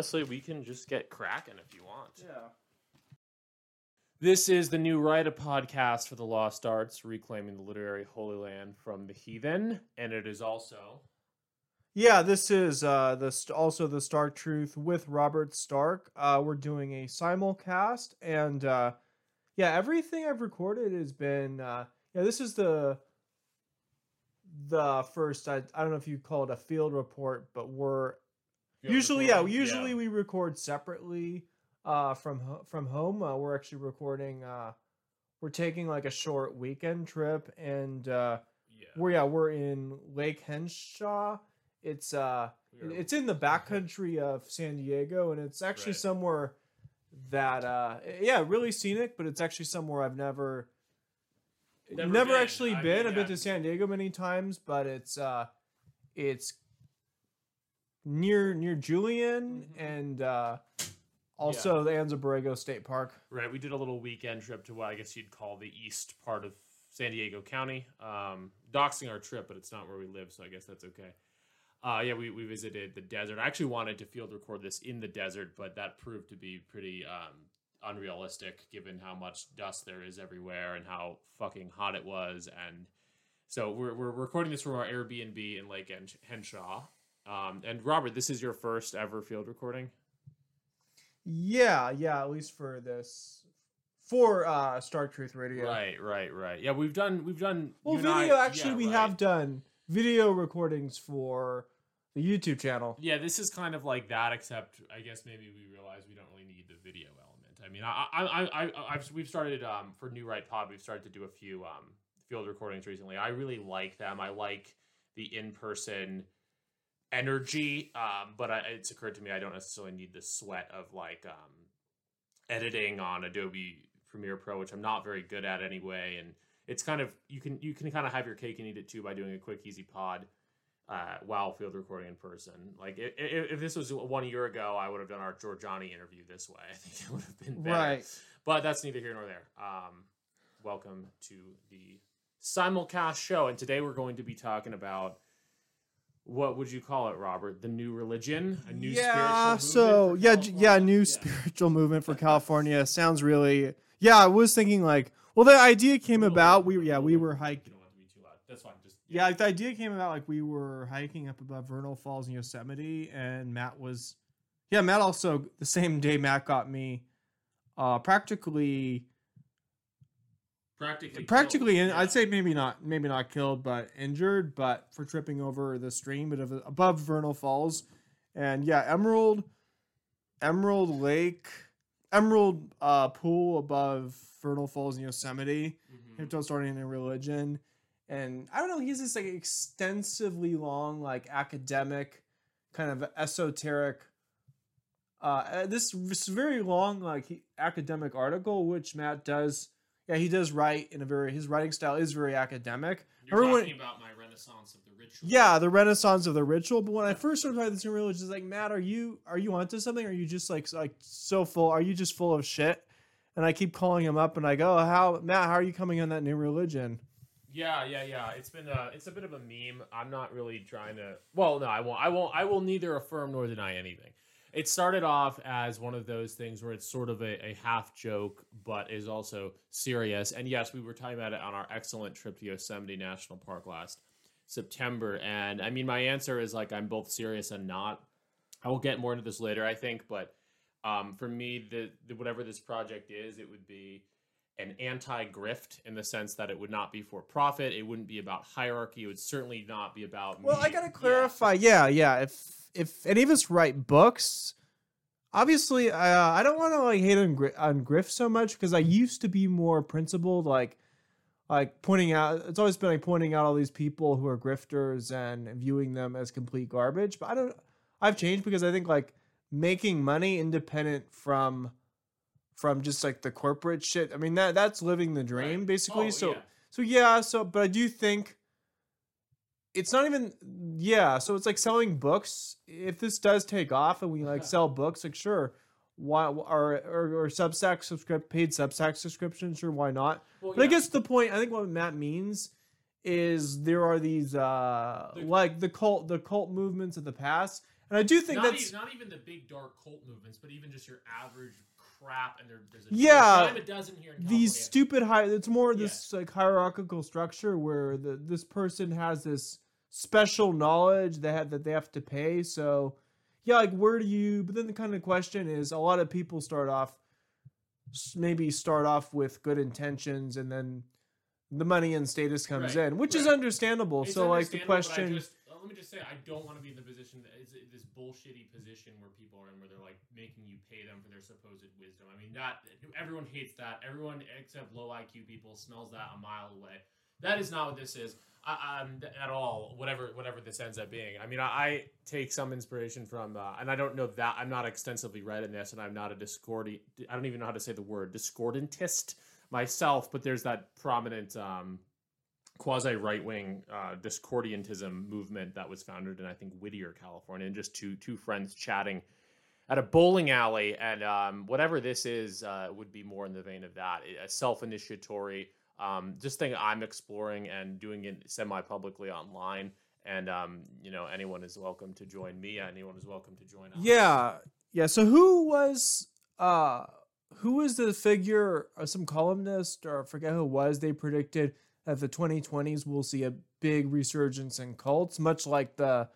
honestly, we can just get cracking if you want. Yeah. This is the new Right a podcast for the Lost Arts, reclaiming the literary Holy Land from the heathen, and it is also Yeah, this is uh the st- also the Stark Truth with Robert Stark. Uh we're doing a simulcast and uh yeah, everything I've recorded has been uh yeah, this is the the first I, I don't know if you call it a field report, but we're Field usually yeah, usually we record separately uh from from home. Uh, we're actually recording uh we're taking like a short weekend trip and uh yeah. we're yeah, we're in Lake Henshaw. It's uh it's in the backcountry of San Diego and it's actually Right. somewhere that uh yeah, really scenic, but it's actually somewhere I've never Never never, been. actually I been. mean, I've been to San Diego many times, but it's uh it's near near Julian Mhm. and uh also the Anza Borrego State Park. Right, we did a little weekend trip to what I guess you'd call the east part of San Diego County. Um, doxing our trip, but it's not where we live, so I guess that's okay. Uh, yeah, we, we visited the desert. I actually wanted to field record this in the desert, but that proved to be pretty um, unrealistic given how much dust there is everywhere and how fucking hot it was. And so we're, we're recording this from our Airbnb in Lake Hen- Henshaw. Um, and Robert, this is your first ever field recording? Yeah, yeah, at least for this for uh Stark Truth Radio. Right, right, right. Yeah, we've done we've done Well, video I- actually yeah, we right. have done video recordings for the YouTube channel. Yeah, this is kind of like that, except I guess maybe we realize we don't really need the video element. I mean, I, I, I, I I've we've started um for New Right Pod, we've started to do a few um field recordings recently. I really like them. I like the in person energy, um, but I, it's occurred to me I don't necessarily need the sweat of like um editing on Adobe Premiere Pro, which I'm not very good at anyway, and it's kind of you can you can kind of have your cake and eat it too by doing a quick easy pod uh, while field recording in person. Like if, if this was one year ago, I would have done our Giorgiani interview this way. I think it would have been better. Right. But that's neither here nor there. Um, welcome to the simulcast show, and today we're going to be talking about what would you call it, Robert? The new religion, a new yeah, spiritual so yeah, yeah, new spiritual movement for California sounds really. Yeah, I was thinking like, well, the idea came about. We yeah, we were hiking. don't have to be too loud. That's fine. Just Yeah, the idea came about like we were hiking up above Vernal Falls in Yosemite, and Matt was, yeah, Matt also the same day Matt got me, uh, practically practically, practically in, Yeah. i'd say maybe not maybe not killed but injured but for tripping over the stream but above vernal falls and yeah emerald emerald lake emerald uh pool above vernal falls in yosemite Mhm. Hipto starting a religion and i don't know he's this like extensively long like academic kind of esoteric uh this, this very long like he- academic article which matt does yeah he does write in a very his writing style is very academic You're everyone- talking about my Renaissance of the ritual. yeah the renaissance of the ritual but when i first started talking this new religion it's like matt are you are you onto something are you just like like so full are you just full of shit and i keep calling him up and i go how matt how are you coming on that new religion Yeah, yeah, yeah. It's been a it's a bit of a meme. I'm not really trying to. Well, no, I won't. I won't. I will neither affirm nor deny anything. It started off as one of those things where it's sort of a, a half joke, but is also serious. And yes, we were talking about it on our excellent trip to Yosemite National Park last. September. And I mean, my answer is like I'm both serious and not. I will get more into this later, I think, but um, for me, the, the whatever this project is, it would be an anti-grift in the sense that it would not be for profit. It wouldn't be about hierarchy. It would certainly not be about. Well, I gotta yeah. clarify. Yeah, yeah. If if any of us write books, obviously, uh, I don't want to like hate on Gri- on Griff so much because I used to be more principled, like like pointing out. It's always been like pointing out all these people who are grifters and viewing them as complete garbage. But I don't. I've changed because I think like making money independent from from just like the corporate shit. I mean that that's living the dream Right. basically. Oh, so yeah. so yeah, so but I do think it's not even yeah, so it's like selling books. If this does take off and we like sell books, like sure, why or or, or Substack subscript paid Substack subscription, sure, why not? Well, But I yeah. guess the point I think what Matt means is there are these uh The- like the cult the cult movements of the past. And I do think not, that's even, not even the big dark cult movements, but even just your average crap. And there, there's a Yeah, a dozen here these stupid high it's more this like hierarchical structure where the this person has this special knowledge that have, that they have to pay. So yeah like where do you but then the kind of question is a lot of people start off maybe start off with good intentions and then the money and status comes Right, in which is understandable. It's so like the understandable, but I question just- let me just say, I don't want to be in the position that is this bullshitty position where people are in, where they're like making you pay them for their supposed wisdom. I mean, not everyone hates that. Everyone except low IQ people smells that a mile away. That is not what this is I, um, at all. Whatever, whatever this ends up being. I mean, I, I take some inspiration from, uh, and I don't know that I'm not extensively read in this, and I'm not a discordi. I don't even know how to say the word discordantist myself. But there's that prominent. Um, quasi right wing uh, movement that was founded in I think Whittier, California, and just two two friends chatting at a bowling alley, and um, whatever this is uh, would be more in the vein of that, a self initiatory. Um, just thing I'm exploring and doing it semi publicly online, and um, you know anyone is welcome to join me. Anyone is welcome to join. us. yeah yeah so who was uh who was the figure or some columnist or I forget who it was they predicted that the 2020s will see a big resurgence in cults much like the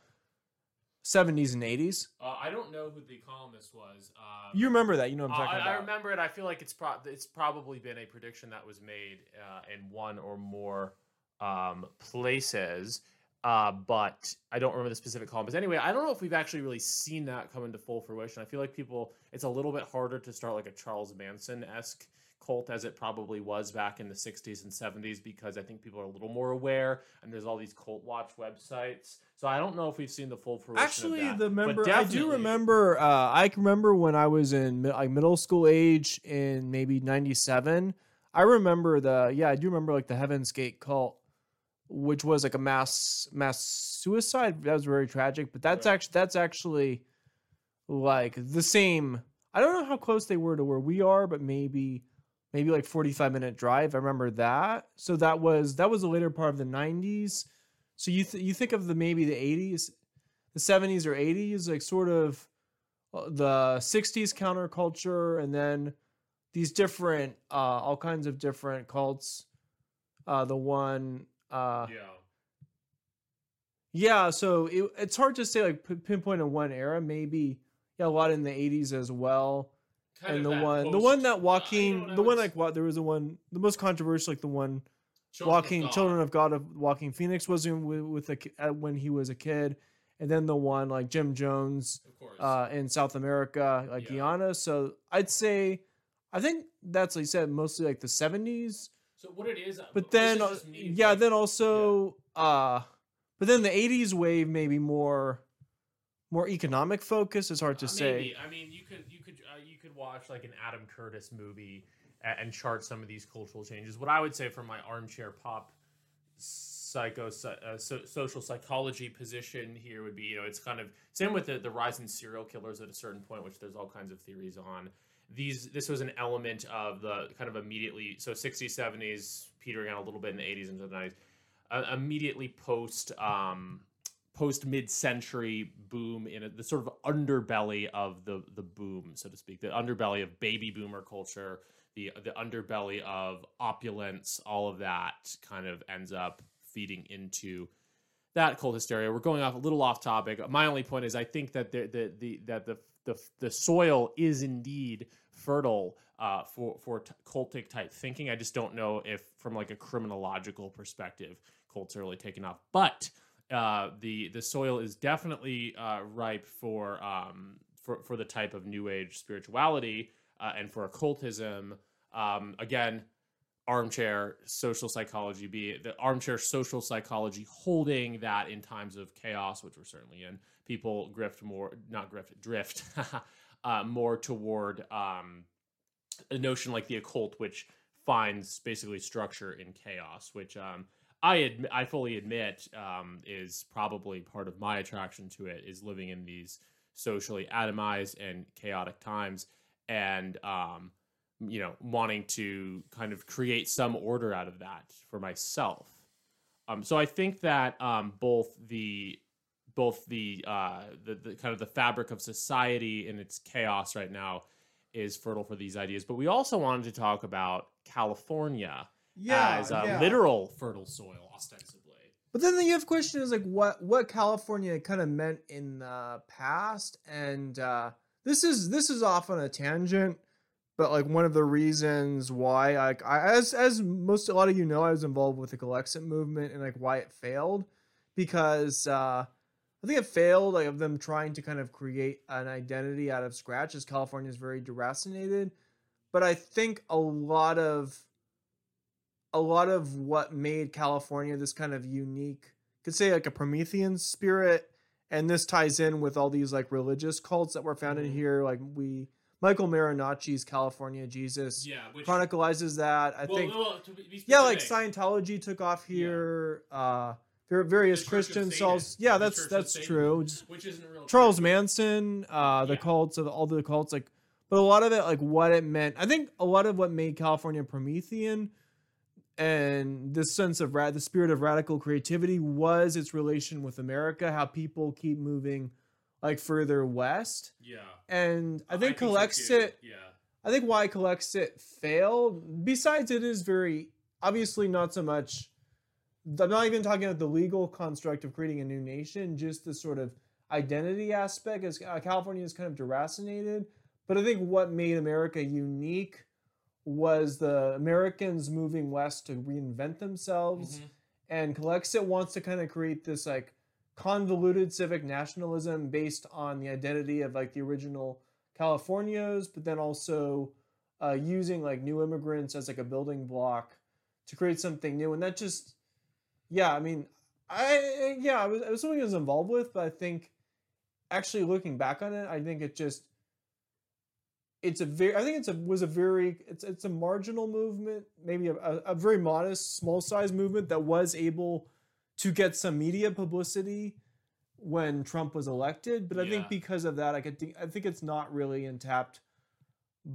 70s and 80s Uh, I don't know who the columnist was. Um, you remember that you know what Uh, i'm talking I, I about remember it. I feel like it's pro- it's probably been a prediction that was made uh, in one or more um, places, uh, but I don't remember the specific column. But anyway, I don't know if we've actually really seen that come into full fruition. I feel like people, it's a little bit harder to start like a Charles Manson esque cult as it probably was back in the 60s and 70s because I think people are a little more aware and there's all these cult watch websites. So I don't know if we've seen the full fruition. actually the member i do remember uh i can remember when i was in like middle school age in maybe 97 i remember the yeah i do remember like the heaven's gate cult which was like a mass mass suicide that was very tragic but that's Right. actually that's actually like the same i don't know how close they were to where we are but maybe maybe like 45 minute drive i remember that. So that was that was the later part of the 90s so you th- you think of the maybe the 80s the 70s or 80s like sort of uh, the 60s counterculture and then these different uh all kinds of different cults uh the one uh Yeah. yeah so it, it's hard to say like pinpoint in one era maybe yeah a lot in the 80s as well Kind and of the one the one that uh, you know, the one like what there was the one the most controversial like the one Children Walking God. Children of God of Joaquin Phoenix was in with, with a, uh, when he was a kid, and then the one like Jim Jones Of uh, in South America, like Yeah. Guyana. So I'd say, I think that's like you said, mostly like the seventies. So what it is, But then, is uh, yeah, like- then also, uh, but then the eighties wave maybe more, more economic focus. It's hard to Uh, say. Maybe. I mean, you could watch like an Adam Curtis movie and, and chart some of these cultural changes. What I would say from my armchair pop psycho uh, so, social psychology position here would be you know it's kind of same with the, the rise in serial killers at a certain point which there's all kinds of theories on these this was an element of the kind of immediately so 60s 70s petering out a little bit in the 80s into the 90s uh, immediately post um post mid-century boom in a, the sort of underbelly of the the boom so to speak the underbelly of baby boomer culture the the underbelly of opulence all of that kind of ends up feeding into that cult hysteria. We're going off a little off topic. My only point is I think that the the, the that the the the soil is indeed fertile uh, for for t- cultic type thinking. I just don't know if from like a criminological perspective, cults are really taking off. But uh, the the soil is definitely uh, ripe for um, for for the type of new age spirituality uh, and for occultism. Um, again, armchair social psychology be the armchair social psychology holding that in times of chaos which we're certainly in people grift more not grift drift uh, more toward um, a notion like the occult which finds basically structure in chaos which um, I admit, I fully admit um, is probably part of my attraction to it is living in these socially atomized and chaotic times and um, you know wanting to kind of create some order out of that for myself. Um so i think that um both the both the uh the, the kind of the fabric of society and its chaos right now is fertile for these ideas but we also wanted to talk about california Yeah, as a yeah. literal fertile soil ostensibly But then the other question is like what what California kind of meant in the past, and uh, this is this is off on a tangent, but like one of the reasons why like I as as most a lot of you know I was involved with the Calexit movement and like why it failed because uh, I think it failed like of them trying to kind of create an identity out of scratch as California is very deracinated, but I think a lot of a lot of what made California this kind of unique, could say like a Promethean spirit, and this ties in with all these like religious cults that were founded Mhm. here. Like we, Michael Marinacci's California Jesus yeah which chronicalizes that. I well, think, well, to be- be yeah, like Scientology took off Yeah. here. Uh, var- various The Christian souls. Yeah, The that's Church that's true. Which isn't real Charles. Manson, uh, the Yeah. cults of all the cults, like, but a lot of it, like, what it meant. I think a lot of what made California Promethean and this sense of ra- the spirit of radical creativity was its relation with America, how people keep moving like further west. yeah And I think so collects too. it. yeah I think why Calexit failed. Besides, it is very obviously not so much. I'm not even talking about the legal construct of creating a new nation, just the sort of identity aspect. As uh, California is kind of deracinated, but I think what made America unique was the Americans moving west to reinvent themselves Mhm. and Calexit wants to kind of create this like convoluted civic nationalism based on the identity of like the original Californios, but then also uh, using like new immigrants as like a building block to create something new. And that just, yeah, I mean, I yeah, it was, it was something I was involved with, but I think actually looking back on it, I think it just it's a very I think it's a was a very it's it's a marginal movement, maybe a, a, a very modest, small size movement that was able to get some media publicity when Trump was elected. But I Yeah. think because of that, I could think I think it's not really untapped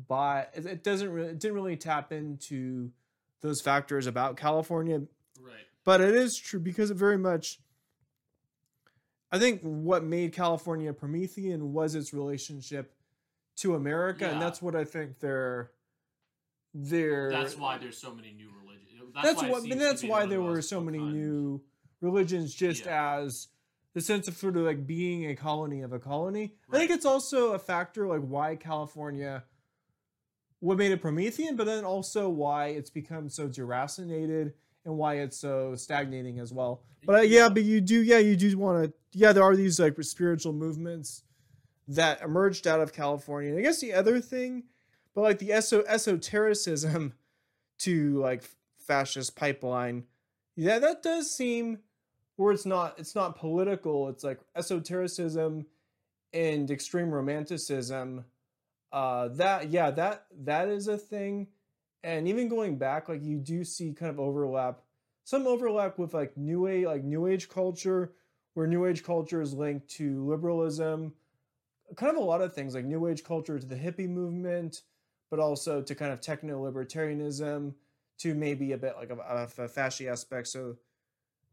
by it it doesn't really it didn't really tap into those factors about California right but it is true because it very much i think what made california promethean was its relationship to america and that's what i think they're they're That's why there's so many new religions. that's why what and that's why there were so many fun. new religions just Yeah. as the sense of sort of like being a colony of a colony i think it's also a factor like why california what made it promethean but then also why it's become so deracinated and why it's so stagnating as well but uh, yeah but you do yeah you do want to yeah there are these like spiritual movements that emerged out of california. And i guess the other thing but like the eso- esotericism to like fascist pipeline yeah that does seem where it's not it's not political. It's like esotericism and extreme romanticism uh that yeah that that is a thing. And even going back like you do see kind of overlap some overlap with like new age like new age culture where new age culture is linked to liberalism kind of a lot of things like new age culture to the hippie movement but also to kind of techno libertarianism to maybe a bit like of, of a fasci aspect so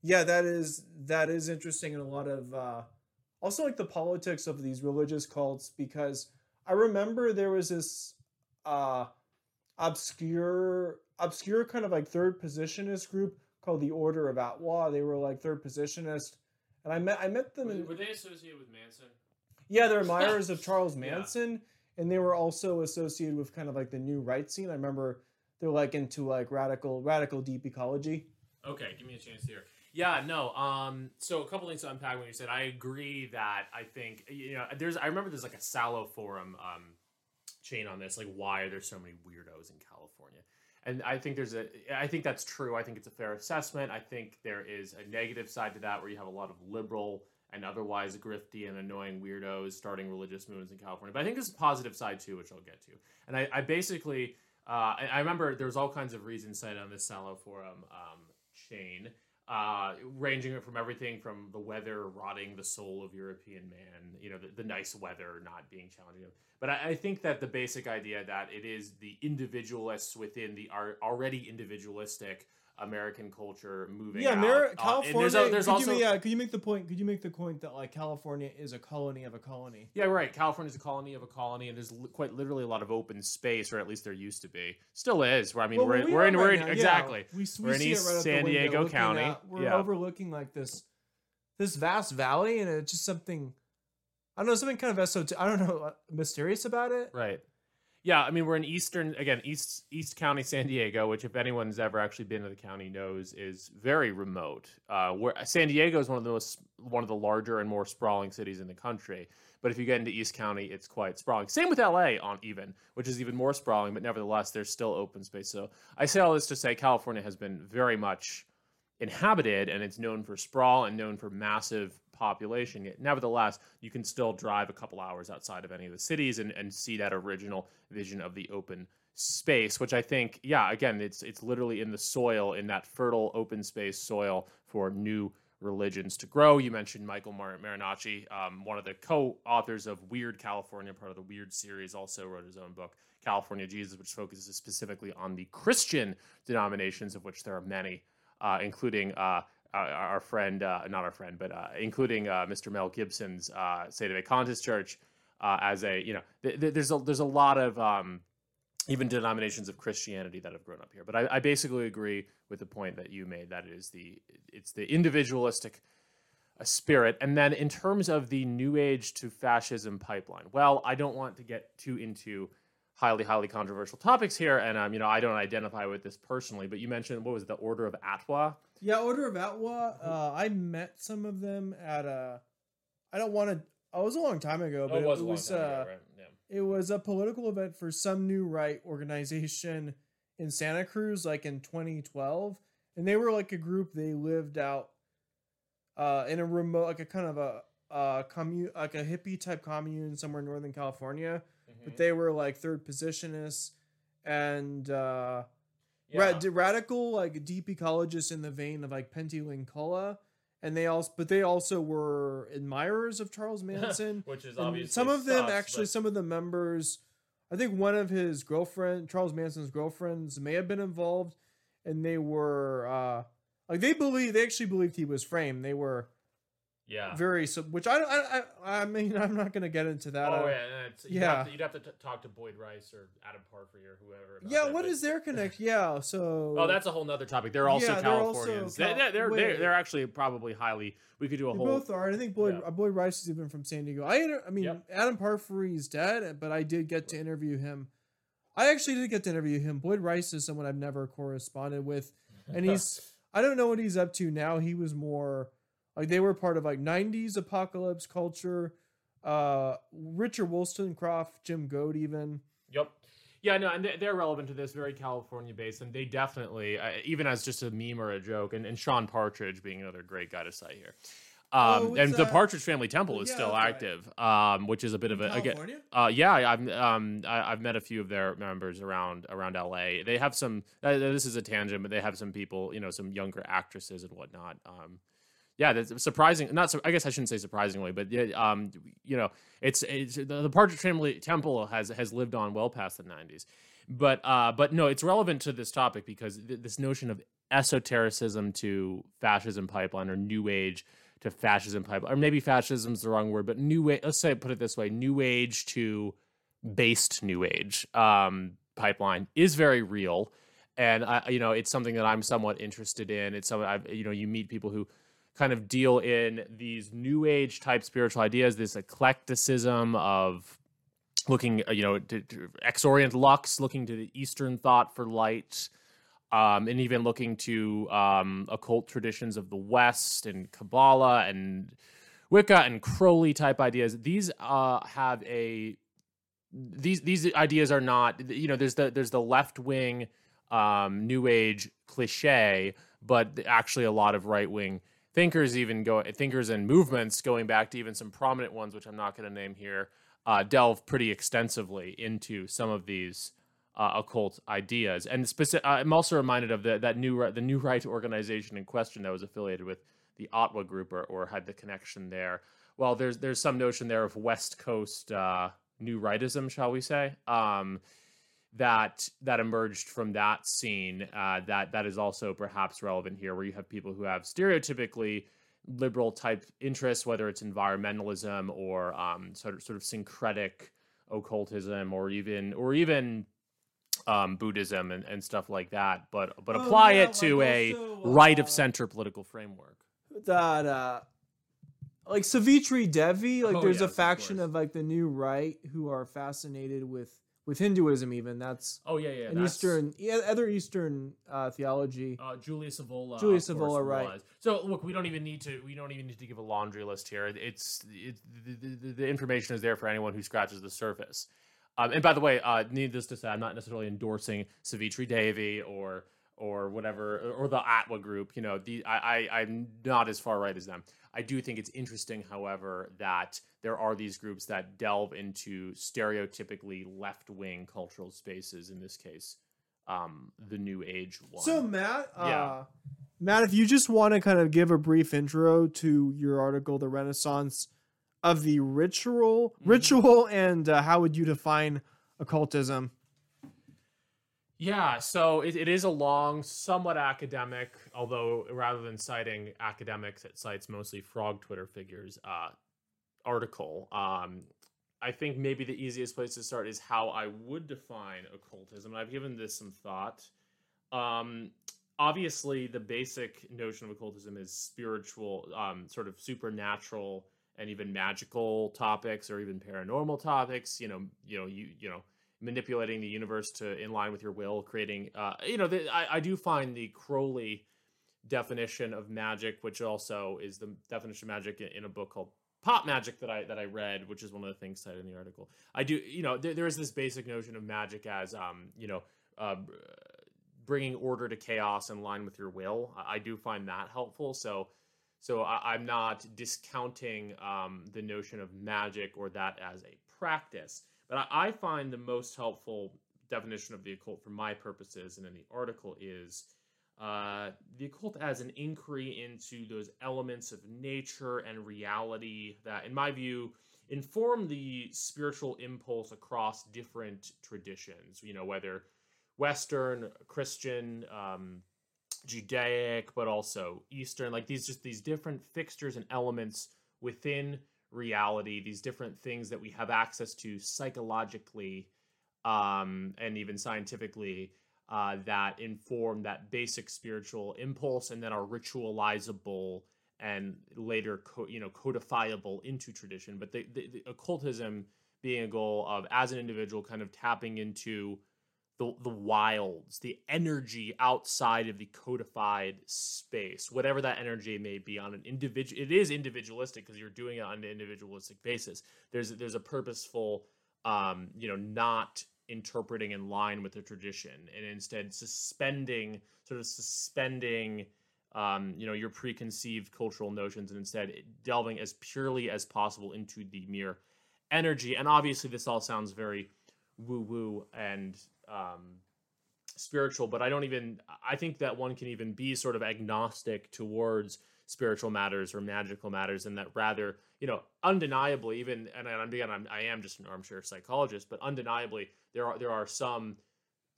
yeah that is that is interesting and a lot of uh also like the politics of these religious cults because i remember there was this uh obscure obscure kind of like third positionist group called the order of atwa they were like third positionist and I met I met them in Were they associated with Manson? Yeah they're admirers of Charles Yeah. Manson, and they were also associated with kind of like the new right scene. I remember they're like into like radical radical deep ecology. Okay, give me a chance here. Yeah, no. Um, so a couple things to unpack when you said I agree that I think you know there's I remember there's like a Salo forum um chain on this like why are there so many weirdos in California? And I think there's a I think that's true. I think it's a fair assessment. I think there is a negative side to that where you have a lot of liberal and otherwise grifty and annoying weirdos starting religious movements in California. But I think there's a positive side too, which I'll get to. And I, I basically uh, I, I remember there was all kinds of reasons cited on this Salo forum um, chain, uh, ranging from everything from the weather rotting the soul of European man, you know, the, the nice weather not being challenging. But I, I think that the basic idea that it is the individualists within the already individualistic American culture moving Yeah, out. Ameri- uh, California. there's, a, there's also you, yeah, could you make the point? Could you make the point that like California is a colony of a colony? Yeah, right. California is a colony of a colony, and there's li- quite literally a lot of open space, or at least there used to be. Still is. Where I mean, Well, we're, we we're are in we're in now, yeah, exactly. We, we we're in East right San Diego County. at- we're Yeah. overlooking like this this vast valley, and it's just something. I don't know, something kind of esoteric. I don't know, uh, mysterious about it. Right. Yeah, I mean we're in eastern again East East County, San Diego, which if anyone's ever actually been to the county knows is very remote. Uh, where San Diego is one of the most one of the larger and more sprawling cities in the country. But if you get into East County, it's quite sprawling. Same with LA on even, which is even more sprawling. But nevertheless, there's still open space. So I say all this to say California has been very much inhabited and it's known for sprawl and known for massive population. Nevertheless, you can still drive a couple hours outside of any of the cities and, and see that original vision of the open space, which I think, yeah, again, it's it's literally in the soil, in that fertile open space soil for new religions to grow. You mentioned Michael Mar- Marinacci, um, one of the co-authors of Weird California, part of the Weird series, also wrote his own book, California Jesus, which focuses specifically on the Christian denominations, of which there are many, uh, including uh, our, our friend, uh, not our friend, but uh, including uh, Mr. Mel Gibson's uh, Sedevacantist Church, uh, as a you know, th- th- there's a there's a lot of um, even denominations of Christianity that have grown up here. But I, I basically agree with the point that you made that it is the it's the individualistic uh, spirit. And then in terms of the New Age to fascism pipeline, well, I don't want to get too into highly highly controversial topics here, and um, you know I don't identify with this personally. But you mentioned what was it, the Order of Atwa? Yeah, Order of Atwa. Uh, I met some of them at a. I don't want to. Oh, it was a long time ago, but it, was. uh, right? Yeah. It was a political event for some new right organization in Santa Cruz, like in 2012, and they were like a group. They lived out uh, in a remote, like a kind of a uh, commune, like a hippie type commune somewhere in Northern California. Mm-hmm. But they were like third positionists and uh, Yeah. ra- radical, like deep ecologists in the vein of like Pentti Linkola. And they also, but they also were admirers of Charles Manson. which is obviously some of them sus, actually but- some of the members i think one of his girlfriend charles manson's girlfriends may have been involved and they were uh like they believe they actually believed he was framed they were yeah. very so which i i i, I mean i'm not gonna get into that oh yeah, it's, you'd yeah. Have to, you'd have to t- talk to Boyd Rice or Adam Parfrey or whoever. yeah that, what but- is their connect yeah so Oh, that's a whole nother topic. They're also Yeah, they're also Californians. Cal- they, are they're, they're, they're actually probably highly. We could do a they whole. both are. I think Boyd, Yeah. uh, Boyd Rice is even from San Diego. I, inter- I mean, Yep. Adam Parfrey's dead, but I did get to interview him. I actually did get to interview him. Boyd Rice is someone I've never corresponded with, and he's I don't know what he's up to now. He was more like they were part of like '90s apocalypse culture. Uh, Richard Wollstonecroft, Jim Goad, even. Yep. Yeah, no, and they- they're relevant to this, very California based, and they definitely, uh, even as just a meme or a joke, and, and Sean Partridge being another great guy to cite here. Oh, Um, what's and the? Partridge Family Temple is Yeah, still that's right. active, um, which is a bit of a again. California. Uh, yeah, I've um, I, I've met a few of their members around around LA. They have some. Uh, this is a tangent, but they have some people, you know, some younger actresses and whatnot. Um, yeah, that's surprising. Not, I guess I shouldn't say surprisingly, but um, you know, it's, it's the, the Partridge Family Temple has has lived on well past the '90s, but uh, but no, it's relevant to this topic because th- this notion of esotericism to fascism pipeline or New Age to fascism pipeline, or maybe fascism is the wrong word, but New Age. Let's say put it this way: New Age to based New Age um, pipeline is very real, and I, you know, it's something that I'm somewhat interested in. It's something I've, you know, you meet people who kind of deal in these new age type spiritual ideas, this eclecticism of looking, uh, you know, to, to Ex Oriente Lux, looking to the Eastern thought for light, um, and even looking to um, occult traditions of the West and Kabbalah and Wicca and Crowley type ideas. These uh, have a these these ideas are not you know there's the there's the left wing um, new age cliche, but actually a lot of right wing thinkers even go thinkers and movements going back to even some prominent ones which I'm not going to name here uh, delve pretty extensively into some of these uh, occult ideas. And specific, I'm also reminded of the, that new the new right organization in question that was affiliated with the Atwa group or, or had the connection there. Well, there's there's some notion there of West Coast uh, new rightism, shall we say, um, that that emerged from that scene. Uh, that that is also perhaps relevant here, where you have people who have stereotypically liberal type interests, whether it's environmentalism or um, sort of sort of syncretic occultism, or even or even um, Buddhism and, and stuff like that, but but Oh, apply yeah, it to like a also, right of uh, center political framework. that uh like Savitri Devi, like Oh, there's yes, a faction course. of, like the new right who are fascinated with with Hinduism even. That's Oh yeah, yeah. an Eastern yeah, other Eastern uh theology. Uh. Julius of course, Evola, right. was. So look, we don't even need to. We don't even need to give a laundry list here. It's it, the, the, the information is there for anyone who scratches the surface. Um, and by the way, uh, needless to say, I'm not necessarily endorsing Savitri Devi or or whatever or the Atwa group. You know, the I, I I'm not as far right as them. I do think it's interesting, however, that there are these groups that delve into stereotypically left wing cultural spaces. In this case, um, the New Age one. So Matt, uh, Matt, if you just want to kind of give a brief intro to your article, "The Renaissance of the Ritual," Mhm. ritual, and uh, how would you define occultism? Yeah, so it, it is a long, somewhat academic, although rather than citing academics, it cites mostly frog Twitter figures uh, article. Um, I think maybe the easiest place to start is how I would define occultism. And I've given this some thought. Um, obviously, the basic notion of occultism is spiritual, um, sort of supernatural, and even magical topics, or even paranormal topics. You know, you know, you you know manipulating the universe to in line with your will, creating. Uh, you know, the, I I do find the Crowley definition of magic, which also is the definition of magic in, in a book called Pop Magic that I that I read, which is one of the things cited in the article. I do, you know, there, there is this basic notion of magic as, um, you know, uh, bringing order to chaos in line with your will. I, I do find that helpful. So. So I, I'm not discounting um, the notion of magic or that as a practice, but I, find the most helpful definition of the occult for my purposes and in the article is uh, the occult as an inquiry into those elements of nature and reality that, in my view, inform the spiritual impulse across different traditions. You know, whether Western, Christian, um, Judaic, but also Eastern, like these just these different fixtures and elements within reality, these different things that we have access to psychologically um, and even scientifically uh, that inform that basic spiritual impulse and then are ritualizable and later co- you know codifiable into tradition. But the, the, the occultism being a goal of as an individual kind of tapping into the the wilds, the energy outside of the codified space, whatever that energy may be on an individual. It is individualistic because you're doing it on an individualistic basis. There's there's a purposeful, um, you know, not interpreting in line with the tradition, and instead suspending, sort of suspending. Um, you know your preconceived cultural notions and instead delving as purely as possible into the mere energy and obviously this all sounds very woo woo and um, spiritual, but I don't even. I think that one can even be sort of agnostic towards spiritual matters or magical matters, and that rather, you know, undeniably, even and I'm again, I'm, I am just an armchair psychologist, but undeniably, there are there are some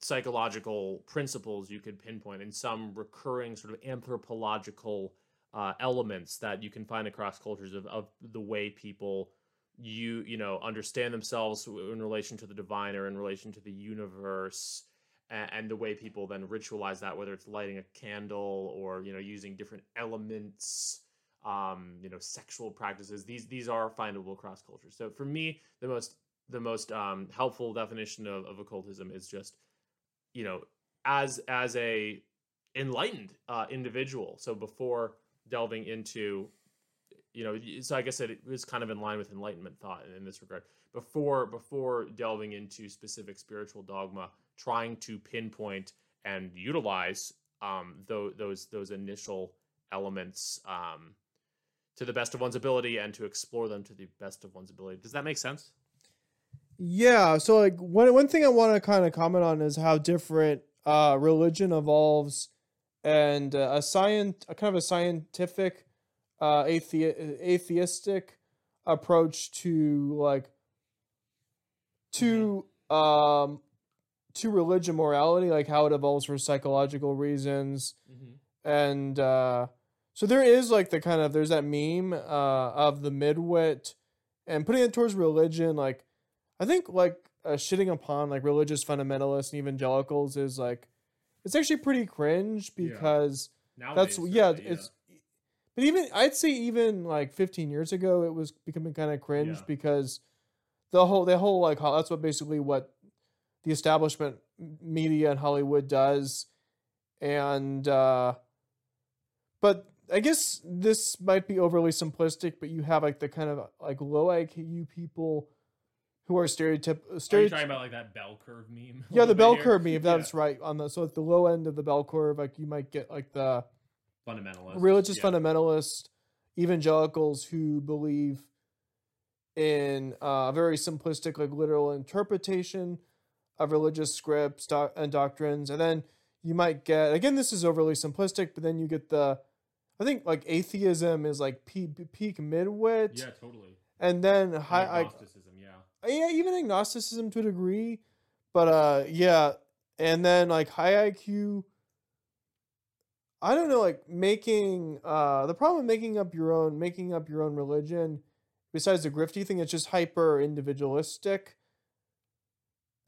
psychological principles you could pinpoint and some recurring sort of anthropological uh, elements that you can find across cultures of, of the way people you you know understand themselves in relation to the divine or in relation to the universe and, and the way people then ritualize that whether it's lighting a candle or you know using different elements um, you know, sexual practices. These these are findable across cultures. So for me, the most the most um, helpful definition of, of occultism is just, you know, as as a enlightened uh, individual. So before delving into, you know, so I guess it was kind of in line with enlightenment thought in, this regard. Before before delving into specific spiritual dogma, trying to pinpoint and utilize um, tho- those those initial elements um, to the best of one's ability and to explore them to the best of one's ability. Does that make sense? Yeah, so like one one thing I want to kind of comment on is how different uh religion evolves and uh, a science a kind of a scientific uh athe- atheistic approach to like to um to religion morality like how it evolves for psychological reasons. And uh so there is like the kind of there's that meme uh of the midwit and putting it towards religion like i think like uh, shitting upon like religious fundamentalists and evangelicals is like it's actually pretty cringe Yeah. because Now that's yeah. it's but even i'd say even like 15 years ago it was becoming kind of cringe Yeah. because the whole the whole like that's what basically what the establishment media in hollywood does and uh but i guess this might be overly simplistic but you have like the kind of like low iq people who are stereotyp Are you stereotyp talking about like that bell curve meme? yeah, the bell here? curve meme. If Yeah. that's right. On the so at the low end of the bell curve, like you might get like the fundamentalist, religious yeah. fundamentalist evangelicals who believe in uh, a very simplistic, like literal interpretation of religious scripts doc- and doctrines, and then you might get again. This is overly simplistic, but then you get the, I think like atheism is like peak, peak midwit, Yeah, totally. and then And high. I, yeah. yeah, even agnosticism to a degree, but uh, yeah, and then like high IQ. I don't know, like making uh the problem with making up your own making up your own religion, besides the grifty thing, it's just hyper individualistic.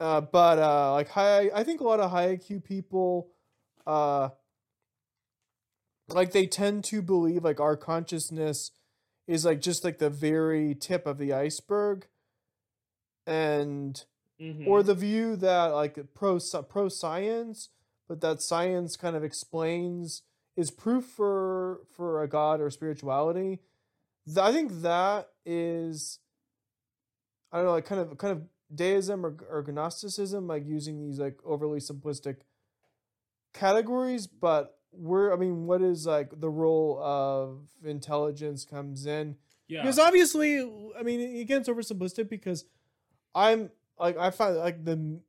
Uh, but uh, like high, I think a lot of high IQ people, uh, like they tend to believe like our consciousness is like just like the very tip of the iceberg and Mm-hmm. or the view that like pro pro science but that science kind of explains is proof for for a god or spirituality i think that is i don't know like kind of kind of deism or, or gnosticism like using these like overly simplistic categories but we're i mean what is like the role of intelligence comes in yeah. because obviously, I mean, again, it's oversimplistic because I'm like I find like the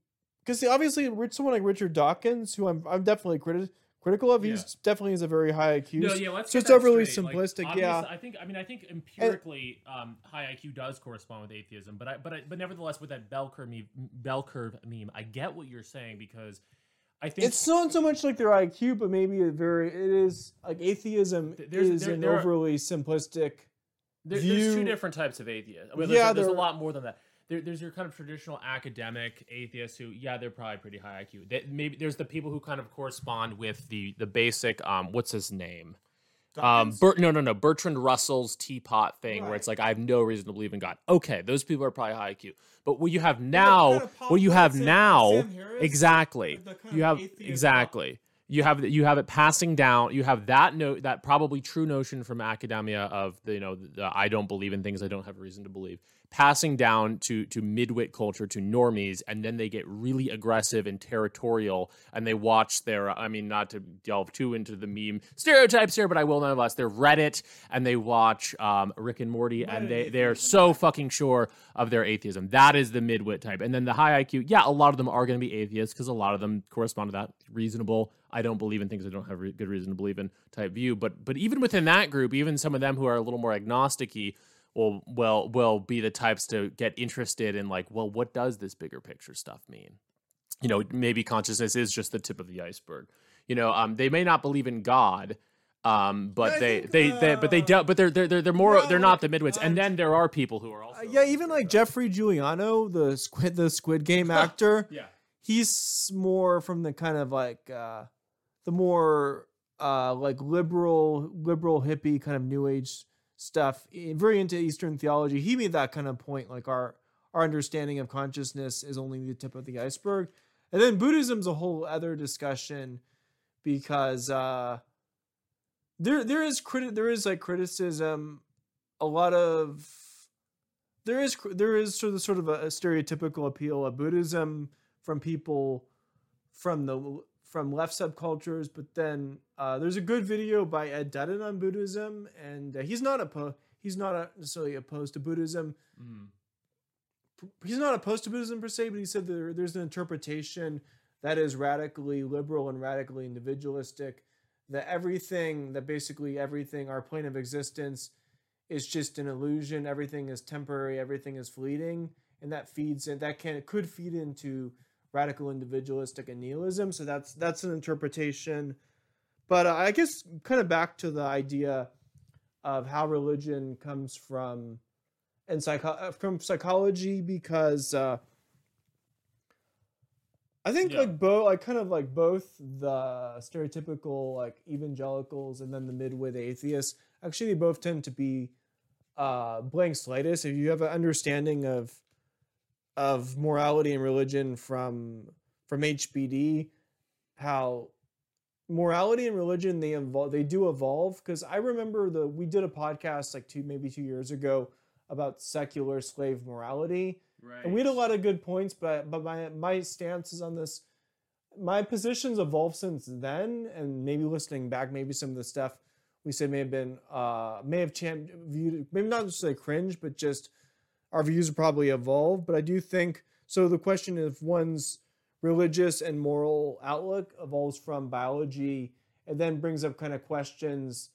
because obviously someone like Richard Dawkins, who I'm I'm definitely criti- critical of. He's Yeah. definitely has a very high IQ. No, yeah, let's so it's that overly straight. Like, simplistic, obvious- yeah. I think. I mean, I think empirically, um, high IQ does correspond with atheism, but I, but I, but nevertheless, with that bell curve meme, bell curve meme, I get what you're saying because I think It's not so much like their IQ, but maybe a very it is like atheism there's- is there- an there are- overly simplistic. there, there's two different types of atheists. I mean, Yeah, there's, there's a lot more than that. There, there's your kind of traditional academic atheists who, yeah, they're probably pretty high IQ. They, maybe there's the people who kind of correspond with the the basic, um, what's his name? Um, Bert, no, no, no. Bertrand Russell's teapot thing, where it's like I have no reason to believe in God. Okay, those people are probably high IQ. But what you have now, what you have now, exactly. You have exactly. You have you have it passing down. You have that note, that probably true notion from academia of the you know the, I don't believe in things I don't have reason to believe, passing down to to midwit culture to normies, and then they get really aggressive and territorial, and they watch their I mean not to delve too into the meme stereotypes here, but I will nonetheless. They're Reddit and they watch um, Rick and Morty, and they they're so fucking sure of their atheism. That is the midwit type, and then the high IQ. Yeah, a lot of them are going to be atheists because a lot of them correspond to that reasonable. I don't believe in things I don't have re- good reason to believe in type view. But but even within that group, even some of them who are a little more agnostic-y will will will be the types to get interested in like, well, what does this bigger picture stuff mean? You know, maybe consciousness is just the tip of the iceberg. You know, um, they may not believe in God, um, but they, think, they they but they uh, do, but they're they're they're, they're more they're not the midwits. And uh, then there are people who are also Uh, yeah, even like Geoffrey Giuliano, the squid the Squid Game actor. yeah he's more from the kind of like uh the more uh, like liberal, liberal hippie kind of new age stuff, eh, very into Eastern theology. He made that kind of point, like our our understanding of consciousness is only the tip of the iceberg. And then Buddhism's a whole other discussion because uh, there there is criti- there is like criticism, a lot of there is there is sort of sort of a, a stereotypical appeal of Buddhism from people from the from left subcultures, but then uh, there's a good video by Ed Dutton on Buddhism, and uh, he's not opposed. He's not necessarily opposed to Buddhism. Mm. He's not opposed to Buddhism per se, but he said there, there's an interpretation that is radically liberal and radically individualistic. That everything, that basically everything, our plane of existence, is just an illusion. Everything is temporary. Everything is fleeting, and that feeds in. That can could feed into radical individualistic and nihilism. So that's that's an interpretation. But uh, I guess kind of back to the idea of how religion comes from and psycho- uh, from psychology because uh, I think Yeah. like both like kind of like both the stereotypical like evangelicals and then the midwit atheists actually they both tend to be uh blank slates if you have an understanding of of morality and religion from from HBD how morality and religion they evolve they do evolve. Because I remember the we did a podcast like two maybe two years ago about secular slave morality. Right. and we had a lot of good points but but my my stances on this. My positions evolved since then and maybe listening back maybe some of the stuff we said may have been uh may have champ- viewed maybe not necessarily cringe but just our views have probably evolved but i do think so the question of one's religious and moral outlook evolves from biology and then brings up kind of questions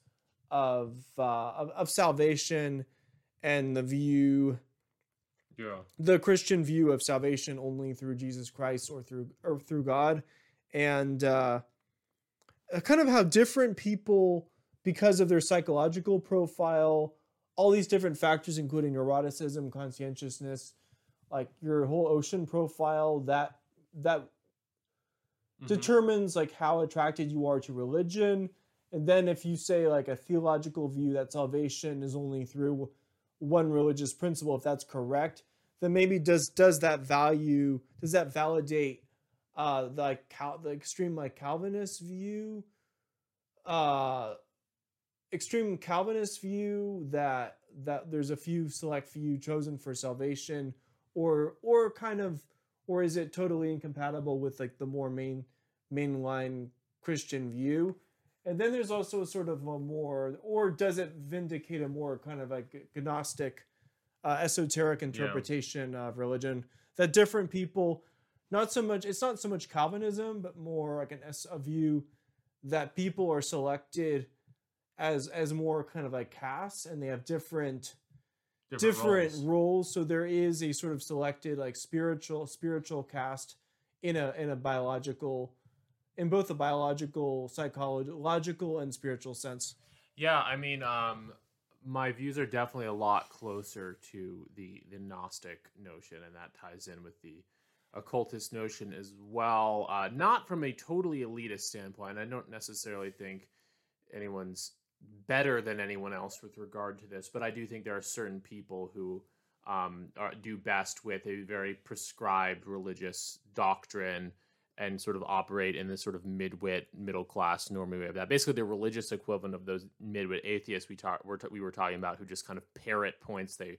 of uh of, of salvation and the view Yeah. the Christian view of salvation only through Jesus Christ or through or through God, and uh, uh, kind of how different people, because of their psychological profile, all these different factors, including neuroticism, conscientiousness, like your whole ocean profile, that that Mhm. determines like how attracted you are to religion and then if you say like a theological view that salvation is only through one religious principle if that's correct then maybe does does that value does that validate uh the like Cal- the extreme like calvinist view uh extreme calvinist view that that there's a few select few chosen for salvation or or kind of or is it totally incompatible with like the more main mainline christian view? And then there's also a sort of a more or does it vindicate a more kind of like gnostic uh, esoteric interpretation of religion? That different people not so much it's not so much calvinism but more like an a view that people are selected as as more kind of like castes and they have different different roles. roles. So there is a sort of selected like spiritual spiritual cast in a in a biological in both a biological, psychological and spiritual sense. Yeah, I mean, um, my views are definitely a lot closer to the the Gnostic notion, and that ties in with the occultist notion as well. Uh, not from a totally elitist standpoint. I don't necessarily think anyone's better than anyone else with regard to this, but I do think there are certain people who um, are, do best with a very prescribed religious doctrine and sort of operate in this sort of midwit middle class normally we have that. Basically the religious equivalent of those midwit atheists we talk we were talking about who just kind of parrot points they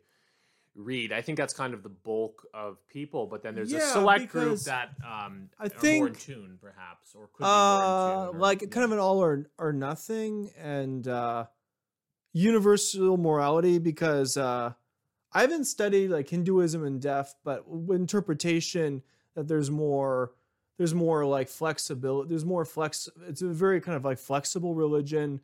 read. I think that's kind of the bulk of people but then there's a select group that um I are more in think- tune perhaps or could be more Uh, in tune or- like kind of an all or or nothing and uh universal morality because uh I haven't studied like Hinduism in depth, but interpretation that there's more there's more like flexibility there's more flex it's a very kind of like flexible religion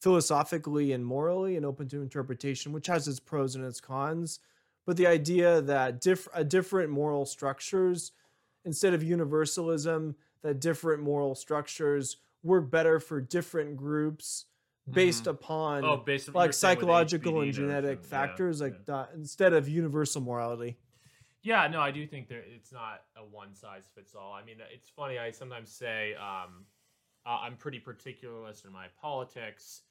philosophically and morally and open to interpretation which has its pros and its cons but the idea that diff- uh, different moral structures instead of universalism that different moral structures work better for different groups based upon oh basically like psychological and genetic factors like yeah. that instead of universal morality Yeah, no, I do think there it's not a one size fits all. I mean, it's funny. I sometimes say, um, Uh, I'm pretty particularist in my politics,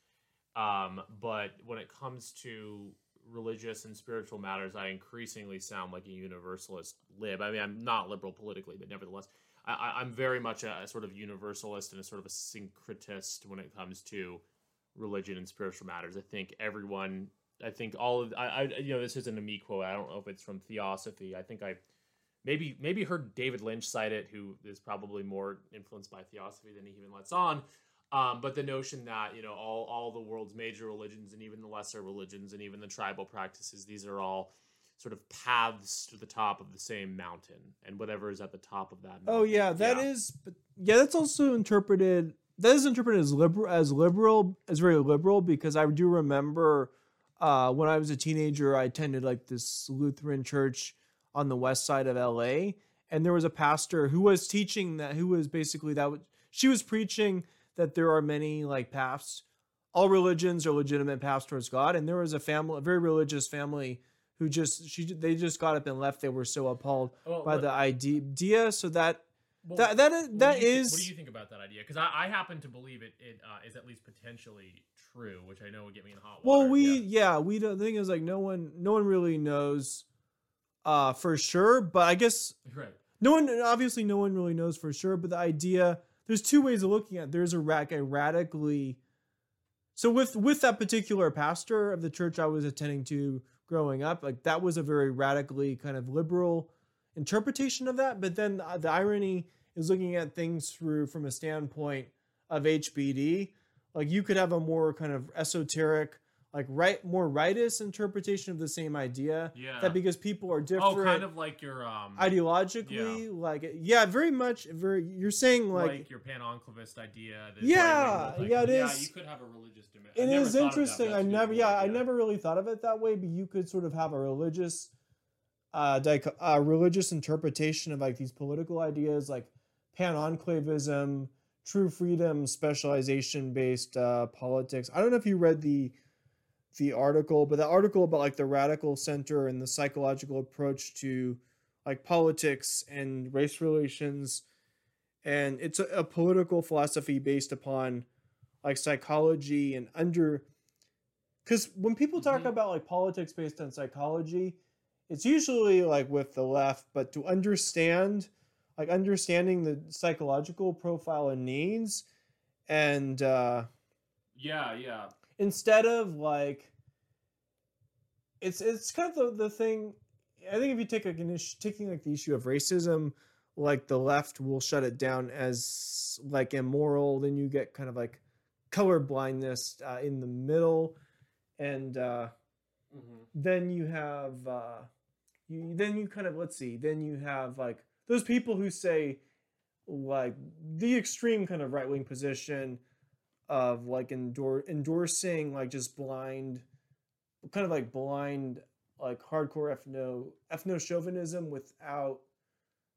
um, but when it comes to religious and spiritual matters, I increasingly sound like a universalist lib. I mean, I'm not liberal politically, but nevertheless, I, I'm very much a, a sort of universalist and a sort of a syncretist when it comes to religion and spiritual matters. I think everyone, I think all of, I, I you know, this isn't a me quote. I don't know if it's from Theosophy. I think I maybe maybe heard David Lynch cite it, who is probably more influenced by Theosophy than he even lets on. Um, but the notion that you know all all the world's major religions and even the lesser religions and even the tribal practices, these are all sort of paths to the top of the same mountain, and whatever is at the top of that. Mountain. oh yeah, that is. But yeah, that's also interpreted. That is interpreted as liberal, as liberal, as very liberal, because I do remember uh, when I was a teenager, I attended like this Lutheran church on the west side of LA, and there was a pastor who was teaching that, who was basically that. was- She was preaching that there are many like paths. All religions are legitimate paths towards God, and there was a family, a very religious family, who just she they just got up and left. They were so appalled Well, by what- the idea. So that well, that that is, what that do you what do you think about that idea? Because I, I happen to believe it, it uh, is at least potentially true, which I know would get me in hot water. well we yeah. yeah, we don't the thing is like no one no one really knows uh for sure but i guess right. no one obviously no one really knows for sure but the idea there's two ways of looking at it. there's a, a radically so with with that particular pastor of the church i was attending to growing up like that was a very radically kind of liberal interpretation of that but then the, the irony is looking at things through from a standpoint of hbd like you could have a more kind of esoteric like right more rightist interpretation of the same idea Yeah. that because people are different oh, kind of like your um, ideologically like yeah very much very you're saying like, like, your pan-enclavist idea. that Yeah, right-wing, yeah, it yeah, is. you could have a religious dimension. it is interesting i never yeah i never really thought of it that way but you could sort of have a religious uh, uh religious interpretation of like these political ideas like pan-enclavism true freedom specialization based uh politics i don't know if you read the the article but the article about like the radical center and the psychological approach to like politics and race relations and it's a, a political philosophy based upon like psychology and under because when people talk Mhm. about like politics based on psychology it's usually like with the left but to understand like understanding the psychological profile and needs and uh Yeah, yeah. Instead of like it's it's kind of the, the thing i think if you take like an issue taking like the issue of racism like the left will shut it down as like immoral then you get kind of like color blindness uh, in the middle and uh Mm-hmm. then you have uh you then you kind of let's see then you have like those people who say like the extreme kind of right-wing position of like endor- endorsing like just blind kind of like blind like hardcore ethno ethno chauvinism without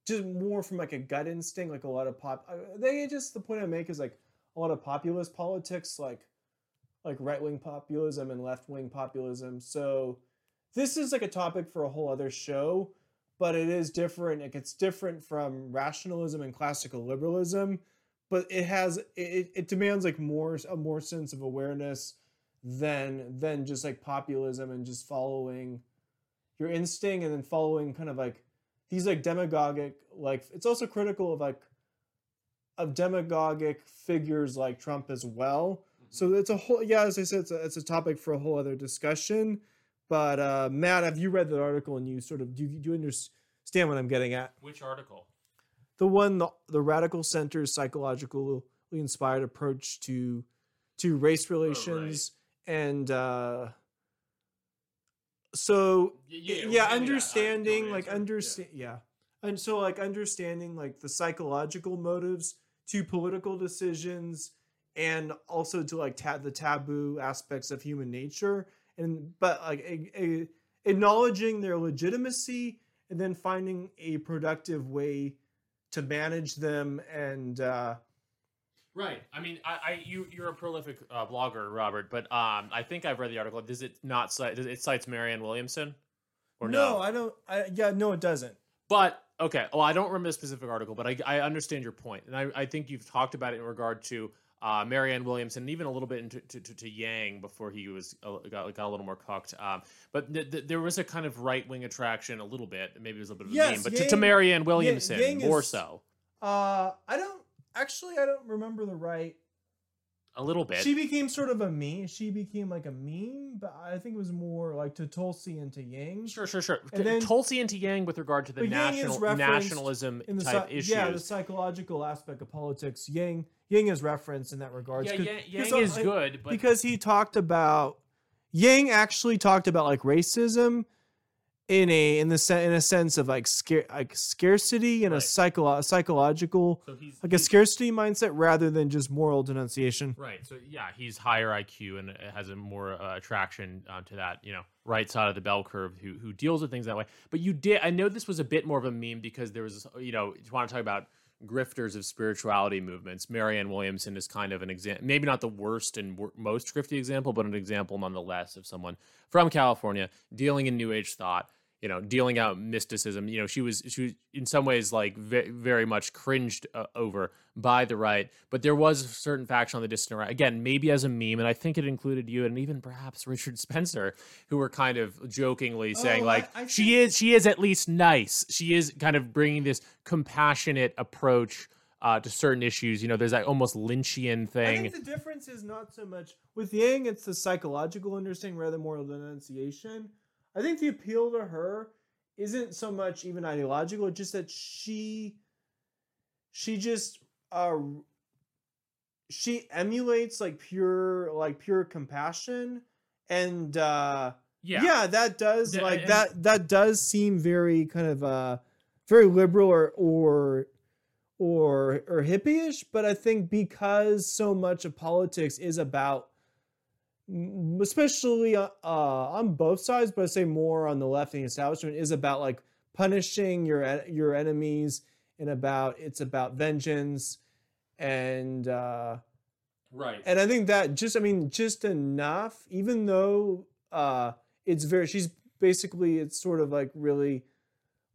just more from like a gut instinct like a lot of pop uh, they just the point i make is like a lot of populist politics like like right-wing populism and left-wing populism. So this is like a topic for a whole other show but it is different like it's different from rationalism and classical liberalism but it has it, it demands like more a more sense of awareness than than just like populism and just following your instinct and then following kind of like these like demagogic like it's also critical of like of demagogic figures like Trump as well. So it's a whole yeah, as I said, it's a, it's a topic for a whole other discussion. But uh, Matt, have you read that article and you sort of do you, do you understand what I'm getting at? Which article? The one the, the radical center's psychologically inspired approach to to race relations and uh so yeah, we'll get into that. I- understanding like answer. Yeah. understand yeah. and so like understanding like the psychological motives to political decisions and also to like ta- the taboo aspects of human nature and but like a, a, acknowledging their legitimacy and then finding a productive way to manage them and uh Right. I mean, I, I you you're a prolific uh, blogger, Robert, but um, I think I've read the article. Does it not cite? Does it cites Marianne Williamson? Or no? i don't i yeah no it doesn't But Okay. Well, I don't remember the specific article, but I, I understand your point, and I, I think you've talked about it in regard to uh, Marianne Williamson, and even a little bit into to, to, to Yang before he was uh, got, got a little more cooked. Um, but th- th- there was a kind of right wing attraction, a little bit. Maybe it was a little bit of a Yes, meme, but to, Yang- to Marianne Williamson Yang more is- so, Uh, I don't actually. I don't remember the right. a little bit. She became sort of a meme. She became like a meme, but I think it was more like to Tulsi and to Yang. Sure, sure, sure. And then- Tulsi and to Yang with regard to the But Yang is national nationalism In the type issues. yeah, the psychological aspect of politics, Yang Yang is referenced in that regard. Yeah, Yang, is I- good, but because he talked about Yang actually talked about like racism in a in the se- in a sense of like scare like scarcity and a Right. psycho psychological so like a scarcity mindset rather than just moral denunciation. Right. So yeah, he's higher IQ and has a more uh, attraction uh, to that, you know, right side of the bell curve who who deals with things that way. But you did I know this was a bit more of a meme because there was you know, you want to talk about grifters of spirituality movements. Marianne Williamson is kind of an example, maybe not the worst and wor- most grifty example, but an example nonetheless of someone from California dealing in new age thought, you know, dealing out mysticism. You know, she was she was in some ways like ve- very much cringed uh, over by the right, but there was a certain faction on the distant right. Again, maybe as a meme, and I think it included you and even perhaps Richard Spencer, who were kind of jokingly saying Oh, like, I- I she think- is she is at least nice. She is kind of bringing this compassionate approach. Uh, to certain issues, you know, there's that almost Lynchian I thing. think the difference is not so much with Yang; it's the psychological understanding rather than moral denunciation. I think the appeal to her isn't so much even ideological; just that she, she just uh, she emulates like pure like pure compassion, and uh, yeah. that does Yeah, like and- that that does seem very kind of uh very liberal or or or or hippie-ish but i think because so much of politics is about especially uh, uh, on both sides but i say more on the left and the establishment is about like punishing your your enemies and about it's about vengeance and uh right. and I think that just I mean just enough, even though uh it's very she's basically it's sort of like really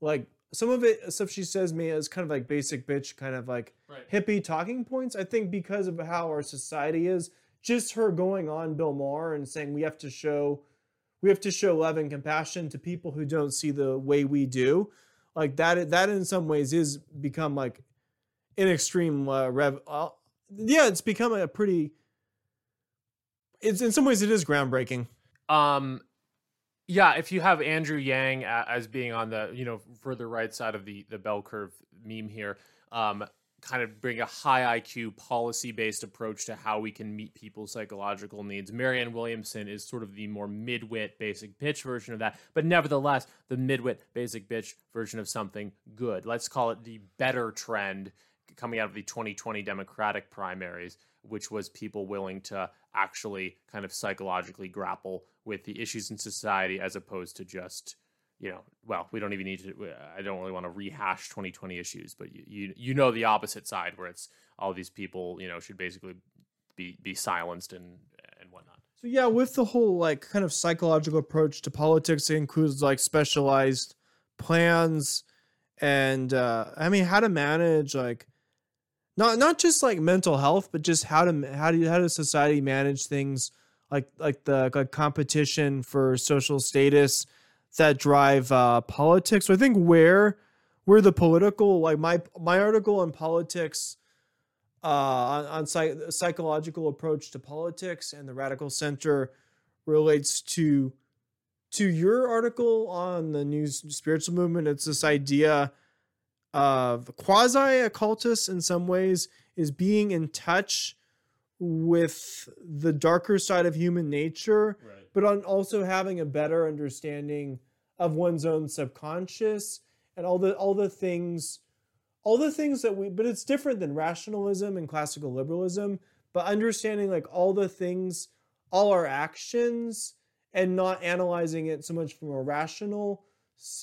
like some of it stuff she says me is kind of like basic bitch kind of like Right. hippie talking points. I think because of how our society is, just her going on Bill Maher and saying we have to show we have to show love and compassion to people who don't see the way we do. Like that that in some ways is become like an extreme uh, rev uh, yeah, it's become a pretty it's in some ways it is groundbreaking. Um, yeah, if you have Andrew Yang as being on the you know further right side of the the bell curve meme here, um, kind of bring a high IQ policy based approach to how we can meet people's psychological needs. Marianne Williamson is sort of the more midwit basic bitch version of that, but nevertheless the midwit basic bitch version of something good. Let's call it the better trend coming out of the 2020 Democratic primaries, which was people willing to actually kind of psychologically grapple with the issues in society as opposed to just, you know, well, we don't even need to. I don't really want to rehash 2020 issues, but you you, you know the opposite side where it's all these people, you know, should basically be be silenced and and whatnot. So yeah, with the whole like kind of psychological approach to politics, it includes like specialized plans and uh I mean how to manage like not not just like mental health, but just how to how do how does society manage things like like the like competition for social status that drive uh politics. So I think where where the political like my my article on politics uh, on, on psych, psychological approach to politics and the radical center relates to to your article on the new spiritual movement it's this idea of quasi occultists in some ways is being in touch with the darker side of human nature Right. but on also having a better understanding of one's own subconscious and all the all the things all the things that we but it's different than rationalism and classical liberalism but understanding like all the things all our actions and not analyzing it so much from a rational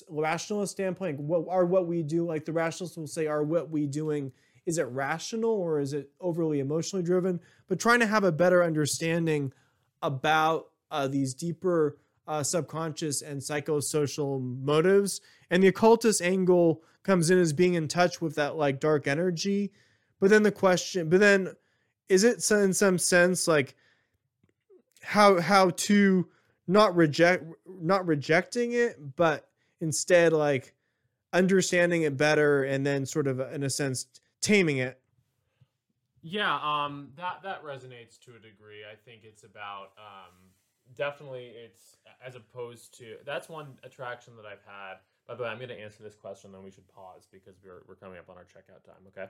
rationalist standpoint what are what we do like the rationalists will say are what we doing is it rational or is it overly emotionally driven? But trying to have a better understanding about uh, these deeper uh, subconscious and psychosocial motives and the occultist angle comes in as being in touch with that like dark energy. But then the question, but then is it in some sense like how how to not reject not rejecting it, but instead like understanding it better and then sort of in a sense taming it. Yeah, um, that that resonates to a degree. I think it's about um, definitely it's as opposed to that's one attraction that I've had. By the way, I'm going to answer this question, then we should pause because we're we're coming up on our checkout time. Okay,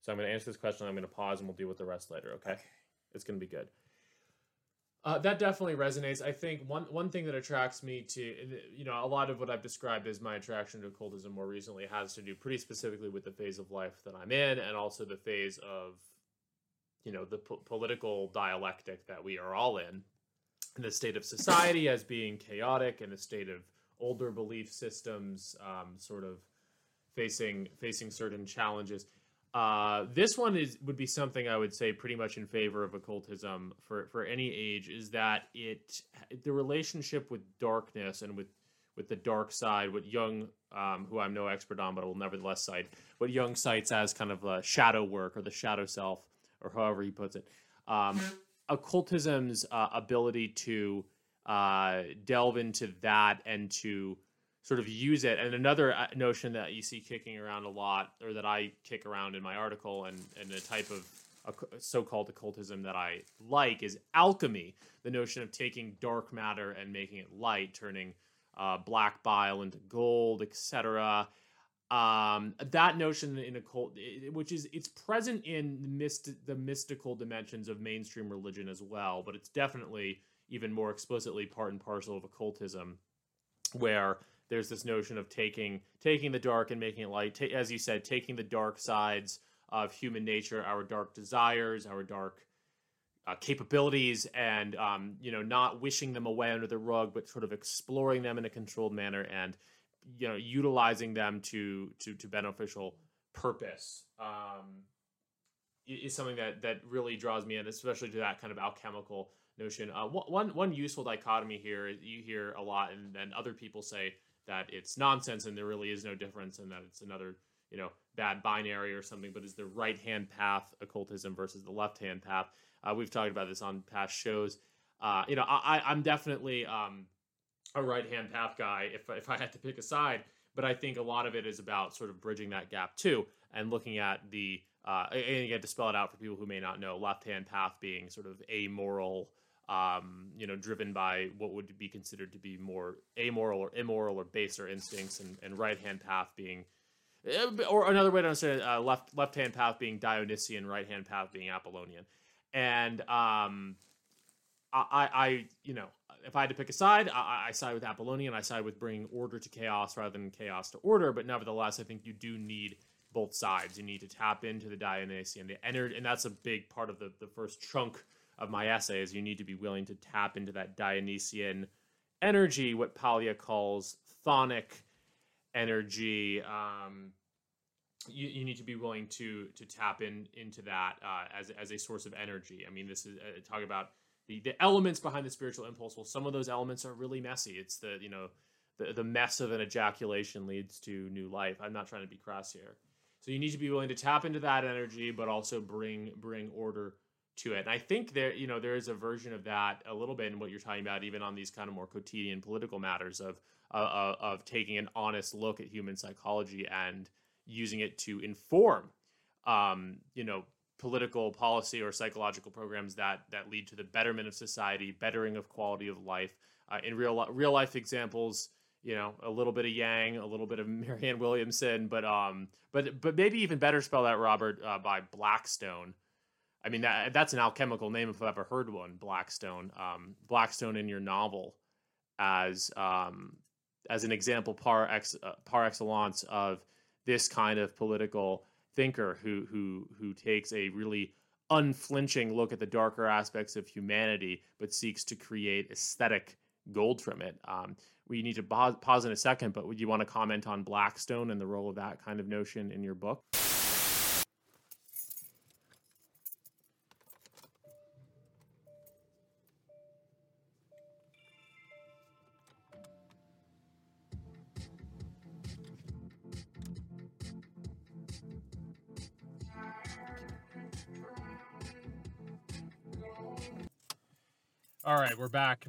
so I'm going to answer this question. I'm going to pause, and we'll deal with the rest later. Okay, it's going to be good. Uh, that definitely resonates. I think one one thing that attracts me to you know a lot of what I've described as my attraction to occultism more recently has to do pretty specifically with the phase of life that I'm in, and also the phase of you know the po- political dialectic that we are all in, the state of society as being chaotic, and the state of older belief systems, um, sort of facing facing certain challenges. Uh, this one is would be something I would say pretty much in favor of occultism for for any age. Is that it the relationship with darkness and with with the dark side, what Jung, um, who I'm no expert on, but will nevertheless cite, what Jung cites as kind of a shadow work or the shadow self, or however he puts it. Um, occultism's uh, ability to uh, delve into that and to sort of use it. And another uh, notion that you see kicking around a lot, or that I kick around in my article, and and the type of so-called occultism that I like is alchemy. The notion of taking dark matter and making it light, turning uh, black bile into gold, etc. Um, that notion in occult, which is it's present in the, myst- the mystical dimensions of mainstream religion as well, but it's definitely even more explicitly part and parcel of occultism, where there's this notion of taking taking the dark and making it light. Ta- as you said, taking the dark sides of human nature, our dark desires, our dark uh, capabilities, and um, you know, not wishing them away under the rug, but sort of exploring them in a controlled manner and you know, utilizing them to to to beneficial purpose. Um, is something that that really draws me in, especially to that kind of alchemical notion. Uh, one one useful dichotomy here you hear a lot, and then other people say that it's nonsense and there really is no difference, and that it's another you know bad binary or something. But is the right hand path occultism versus the left hand path? Uh, we've talked about this on past shows. Uh, you know, I- I'm definitely um, a right hand path guy if if I had to pick a side. But I think a lot of it is about sort of bridging that gap too, and looking at the uh, and again to spell it out for people who may not know, left hand path being sort of amoral, um, you know, driven by what would be considered to be more amoral or immoral or baser instincts, and, and right hand path being, eh, or another way to understand it, uh, left left hand path being Dionysian, right hand path being Apollonian, and um, I, I, you know, if I had to pick a side, I, I side with Apollonian. I side with bringing order to chaos rather than chaos to order. But nevertheless, I think you do need both sides. You need to tap into the Dionysian, the energy, and that's a big part of the the first chunk of my essay. Is you need to be willing to tap into that Dionysian energy, what Paglia calls chthonic energy. Um, you, you need to be willing to to tap in into that uh, as as a source of energy. I mean, this is uh, talk about the the elements behind the spiritual impulse. Well, some of those elements are really messy. It's the you know the the mess of an ejaculation leads to new life. I'm not trying to be crass here. So you need to be willing to tap into that energy, but also bring bring order to it. And I think there you know there is a version of that a little bit in what you're talking about, even on these kind of more quotidian political matters of uh, uh, of taking an honest look at human psychology and using it to inform um, you know political policy or psychological programs that that lead to the betterment of society bettering of quality of life. Uh, in real real life examples you know a little bit of yang a little bit of marianne williamson but um but but maybe even better spell that robert uh, by blackstone. I mean that that's an alchemical name if i've ever heard one blackstone. Um blackstone in your novel as um as an example par ex uh, par excellence of this kind of political thinker who who who takes a really unflinching look at the darker aspects of humanity, but seeks to create aesthetic gold from it. Um, we need to pause, pause in a second, but would you want to comment on Blackstone and the role of that kind of notion in your book?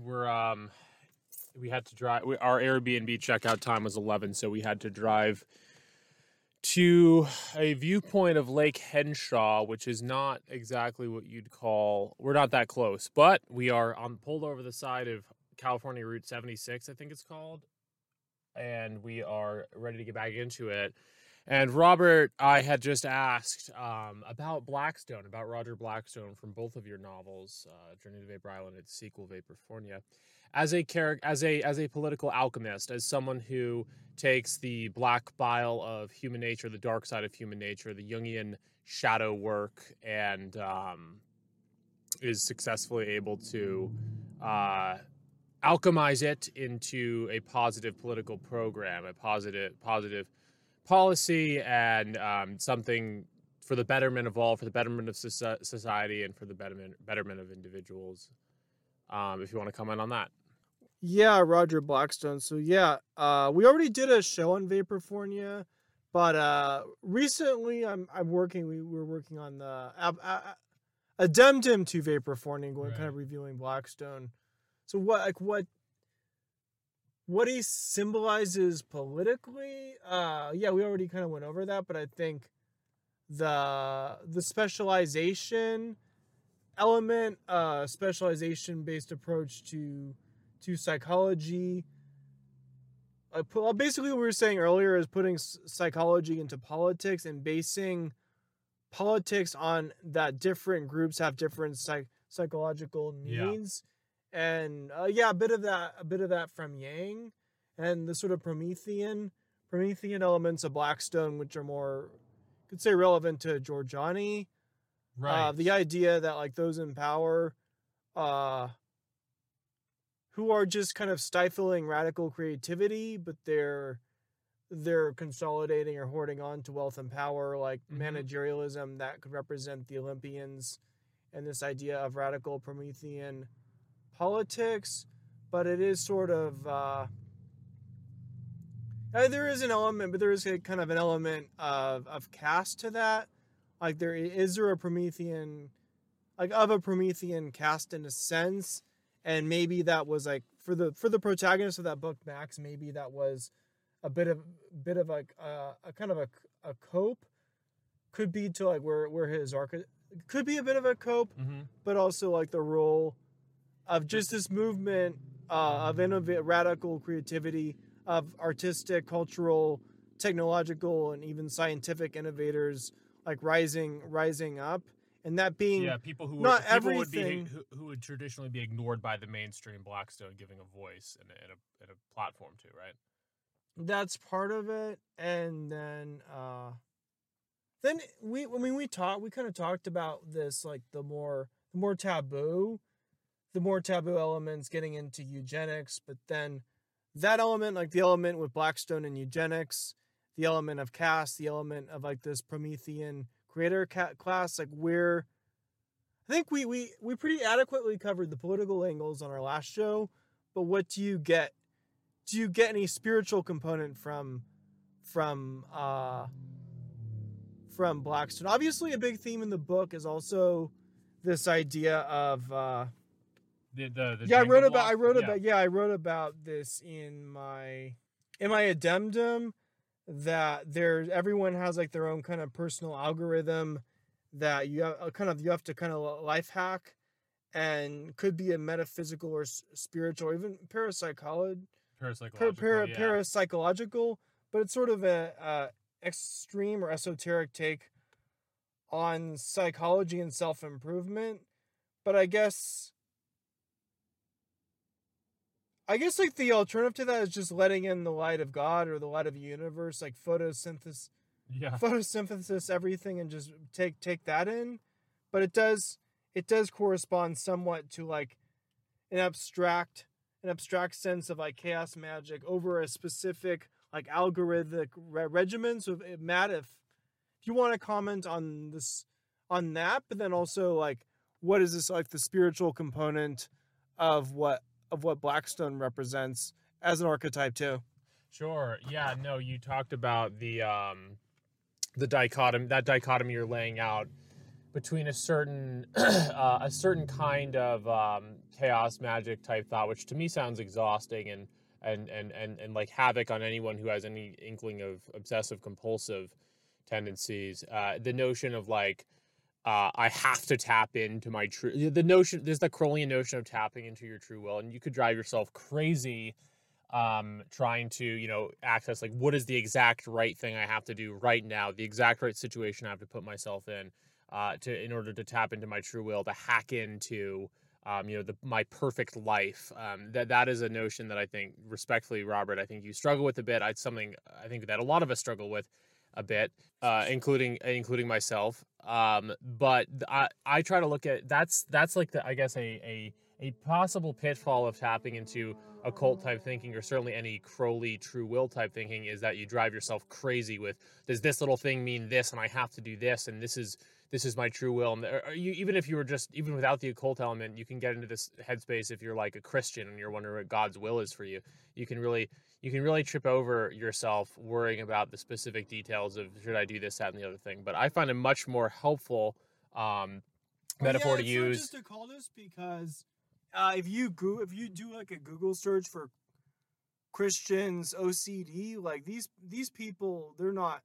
We're. Um, we had to drive. We, our Airbnb checkout time was eleven, so we had to drive to a viewpoint of Lake Henshaw, which is not exactly what you'd call. We're not that close, but we are on pulled over the side of California Route seventy six, I think it's called, and we are ready to get back into it. And Robert, I had just asked um, about Blackstone, about Roger Blackstone from both of your novels, uh, Journey to Vapor Island and sequel Vaporfornia, as a character, as a as a political alchemist, as someone who takes the black bile of human nature, the dark side of human nature, the Jungian shadow work, and um, is successfully able to uh, alchemize it into a positive political program, a positive positive policy and um, something for the betterment of all, for the betterment of society, and for the betterment betterment of individuals. Um, if you want to comment on that, Yeah, Roger Blackstone. So yeah, uh, we already did a show on Vaporfornia, but uh, recently I'm I'm working. We were working on the a- addendum to Vaporfornia, going kind of reviewing Blackstone. So what like what what he symbolizes politically? Uh, yeah, we already kind of went over that, but I think the the specialization element, uh, specialization based approach to to psychology. Uh, uh, basically, what we were saying earlier is putting psychology into politics and basing politics on that different groups have different psych- psychological Yeah. And uh, yeah, a bit of that, a bit of that from Yang, and the sort of Promethean, Promethean elements of Blackstone, which are more, could say, relevant to Giorgiani. Uh, the idea that like those in power, uh, who are just kind of stifling radical creativity, but they're they're consolidating or hoarding on to wealth and power, like Mhm. managerialism that could represent the Olympians, and this idea of radical Promethean politics. But it is sort of uh, uh, there is an element, but there is a kind of an element of of caste to that. Like there is there a promethean like of a promethean cast in a sense? And maybe that was like for the for the protagonist of that book max maybe that was a bit of bit of like uh, a kind of a, a cope. Could be to like where where his arc could be a bit of a cope hmm but also like the role of just this movement uh, of innovative, radical creativity, of artistic, cultural, technological, and even scientific innovators like rising, rising up, and that being yeah, people who not would, people would be who, who would traditionally be ignored by the mainstream Blackstone, giving a voice and a, and a, and a platform to, right? that's part of it and then uh then we i mean we talked we kind of talked about this like the more the more taboo the more taboo elements getting into eugenics but then that element like the element with blackstone and eugenics the element of caste the element of like this promethean creator ca- class like where i think we we we pretty adequately covered the political angles on our last show but what do you get? Do you get any spiritual component from from uh from blackstone? Obviously a big theme in the book is also this idea of uh The, the, the yeah i wrote about block? i wrote Yeah. about yeah i wrote about this in my in my addendum that there's everyone has like their own kind of personal algorithm that you have uh, kind of you have to kind of life hack and could be a metaphysical or spiritual or even parapsychology parapsychological. para, yeah. parapsychological, but it's sort of a, uh extreme or esoteric take on psychology and self improvement. But I guess, I guess like the alternative to that is just letting in the light of God or the light of the universe, like photosynthesis, yeah. photosynthesis, everything, and just take take that in. But it does it does correspond somewhat to like an abstract an abstract sense of like chaos magic over a specific like algorithmic re- regimen. So, if, Matt, if if you want to comment on this on that, but then also like what is this like the spiritual component of what of what Blackstone represents as an archetype too? Sure. Yeah. No, you talked about the um, the dichotomy that dichotomy you're laying out between a certain uh, a certain kind of um, chaos magic type thought, which to me sounds exhausting and and and and and like havoc on anyone who has any inkling of obsessive compulsive tendencies. Uh, the notion of like uh, I have to tap into my true the notion there's the Crowleyan notion of tapping into your true will, and you could drive yourself crazy um trying to you know access like what is the exact right thing i have to do right now the exact right situation i have to put myself in uh to in order to tap into my true will to hack into um you know the my perfect life um that that is a notion that i think respectfully robert i think you struggle with a bit. It's something i think that a lot of us struggle with a bit uh including including myself um but i i try to look at that's that's like the i guess a a a possible pitfall of tapping into occult type thinking or certainly any crowley true will type thinking is that you drive yourself crazy with does this little thing mean this and i have to do this and this is this is my true will? And there- you, even if you were just even without the occult element you can get into this headspace if you're like a christian and you're wondering what god's will is for you. You can really you can really trip over yourself worrying about the specific details of should i do this that and the other thing but i find a much more helpful um metaphor yeah, to use just occultist because uh, if you go if you do like a Google search for Christians OCD, like these these people, they're not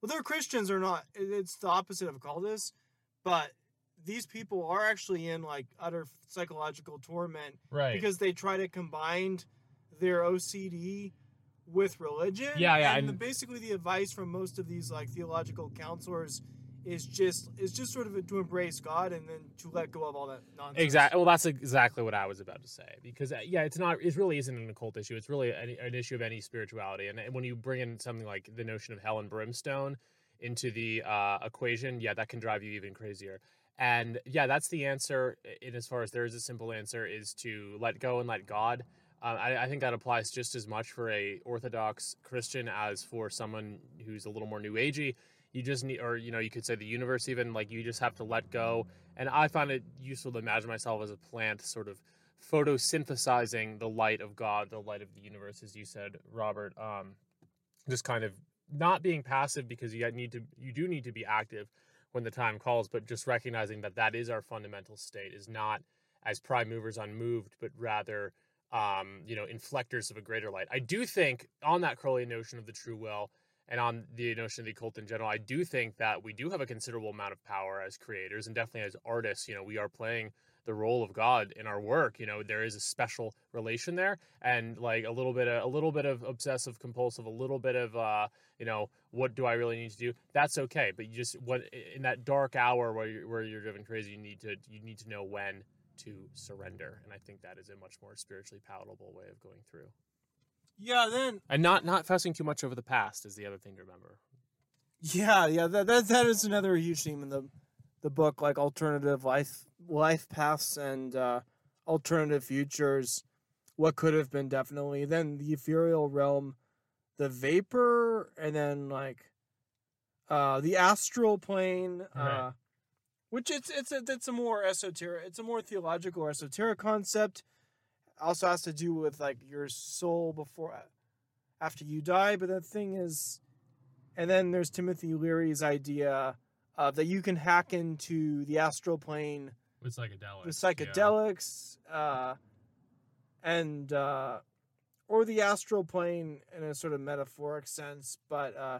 well, they're Christians or not. It's the opposite of occultists, but these people are actually in like utter psychological torment right because they try to combine their OCD with religion. Yeah, yeah, And, and- basically, the advice from most of these like theological counselors is just is just sort of to embrace God and then to let go of all that nonsense. Exactly. Well, that's exactly what I was about to say. Because uh, yeah, it's not. It really isn't an occult issue. It's really an, an issue of any spirituality. And, and when you bring in something like the notion of hell and brimstone into the uh, equation, yeah, that can drive you even crazier. And yeah, that's the answer. In as far as there is a simple answer, is to let go and let God. Uh, I, I think that applies just as much for a Orthodox Christian as for someone who's a little more New Agey. You just need or you know you could say the universe even like you just have to let go. And i find it useful to imagine myself as a plant sort of photosynthesizing the light of god the light of the universe as you said robert. Um just kind of not being passive because you need to you do need to be active when the time calls but just recognizing that that is our fundamental state is not as prime movers unmoved but rather um you know inflectors of a greater light i do think on that crowley notion of the true will and on the notion of the occult in general, I do think that we do have a considerable amount of power as creators and definitely as artists. You know, we are playing the role of God in our work. You know, there is a special relation there, and like a little bit of a little bit of obsessive compulsive, a little bit of uh, you know, what do I really need to do? That's okay, but you just what in that dark hour where you're where you're driven crazy, you need to you need to know when to surrender, and I think that is a much more spiritually palatable way of going through Yeah. Then and not not fussing too much over the past is the other thing to remember. yeah, yeah. That that that is another huge theme in the the book, like alternative life life paths and uh, alternative futures. What could have been definitely then the ethereal realm, the vapor, and then like uh, the astral plane. Uh. Which it's it's a, it's a more esoteric, it's a more theological or esoteric concept. Also has to do with like your soul before after you die. But the thing is, and then there's Timothy Leary's idea of that you can hack into the astral plane With psychedelics. with psychedelics, uh, and uh, or the astral plane in a sort of metaphoric sense. But uh,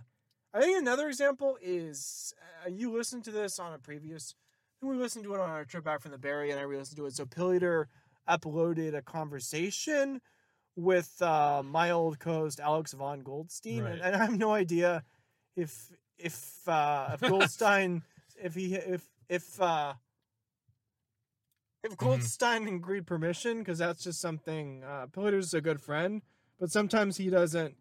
I think another example is uh, you listened to this on a previous. We listened to it on our trip back from the Barry, and I re-listened to it. So Pilliter uploaded a conversation with uh, my old co-host Alex von Goldstein, Right. and, and I have no idea if if uh, if Goldstein if he if if uh, if Goldstein agreed permission, because that's just something. Uh, Pilliter's a good friend, but sometimes he doesn't.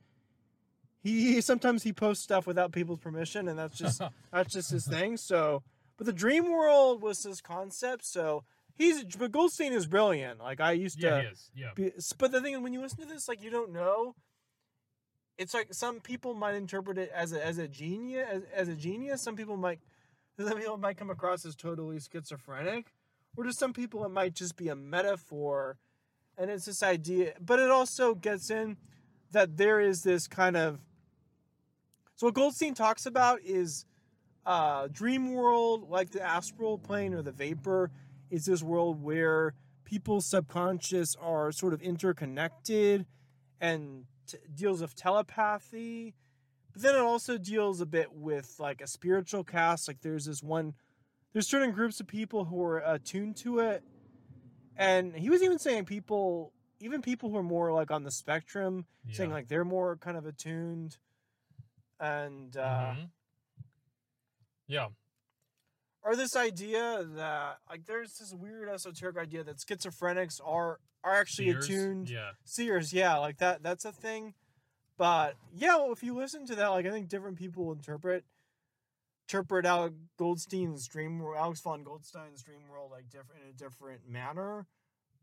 He, he sometimes he posts stuff without people's permission, and that's just that's just his thing. So, but the dream world was his concept. So he's but Goldstein is brilliant. Like I used to. yeah, he is. Yeah. Be, but the thing is, when you listen to this, like you don't know. It's like some people might interpret it as a as a genius as, as a genius. Some people might some people might come across as totally schizophrenic, or to some people it might just be a metaphor, and it's this idea. But it also gets in that there is this kind of. So what Goldstein talks about is uh, dream world, like the astral plane or the vapor, is this world where people's subconscious are sort of interconnected and t- deals with telepathy. But then it also deals a bit with like a spiritual cast. Like there's this one, there's certain groups of people who are attuned to it. And he was even saying people, even people who are more like on the spectrum, saying like they're more kind of attuned. And uh, Mhm. Yeah. or this idea that like there's this weird esoteric idea that schizophrenics are are actually Seers? attuned Yeah. seers yeah like that that's a thing but yeah well, if you listen to that like i think different people interpret interpret Alex Goldstein's dream world Alex von Goldstein's dream world like different in a different manner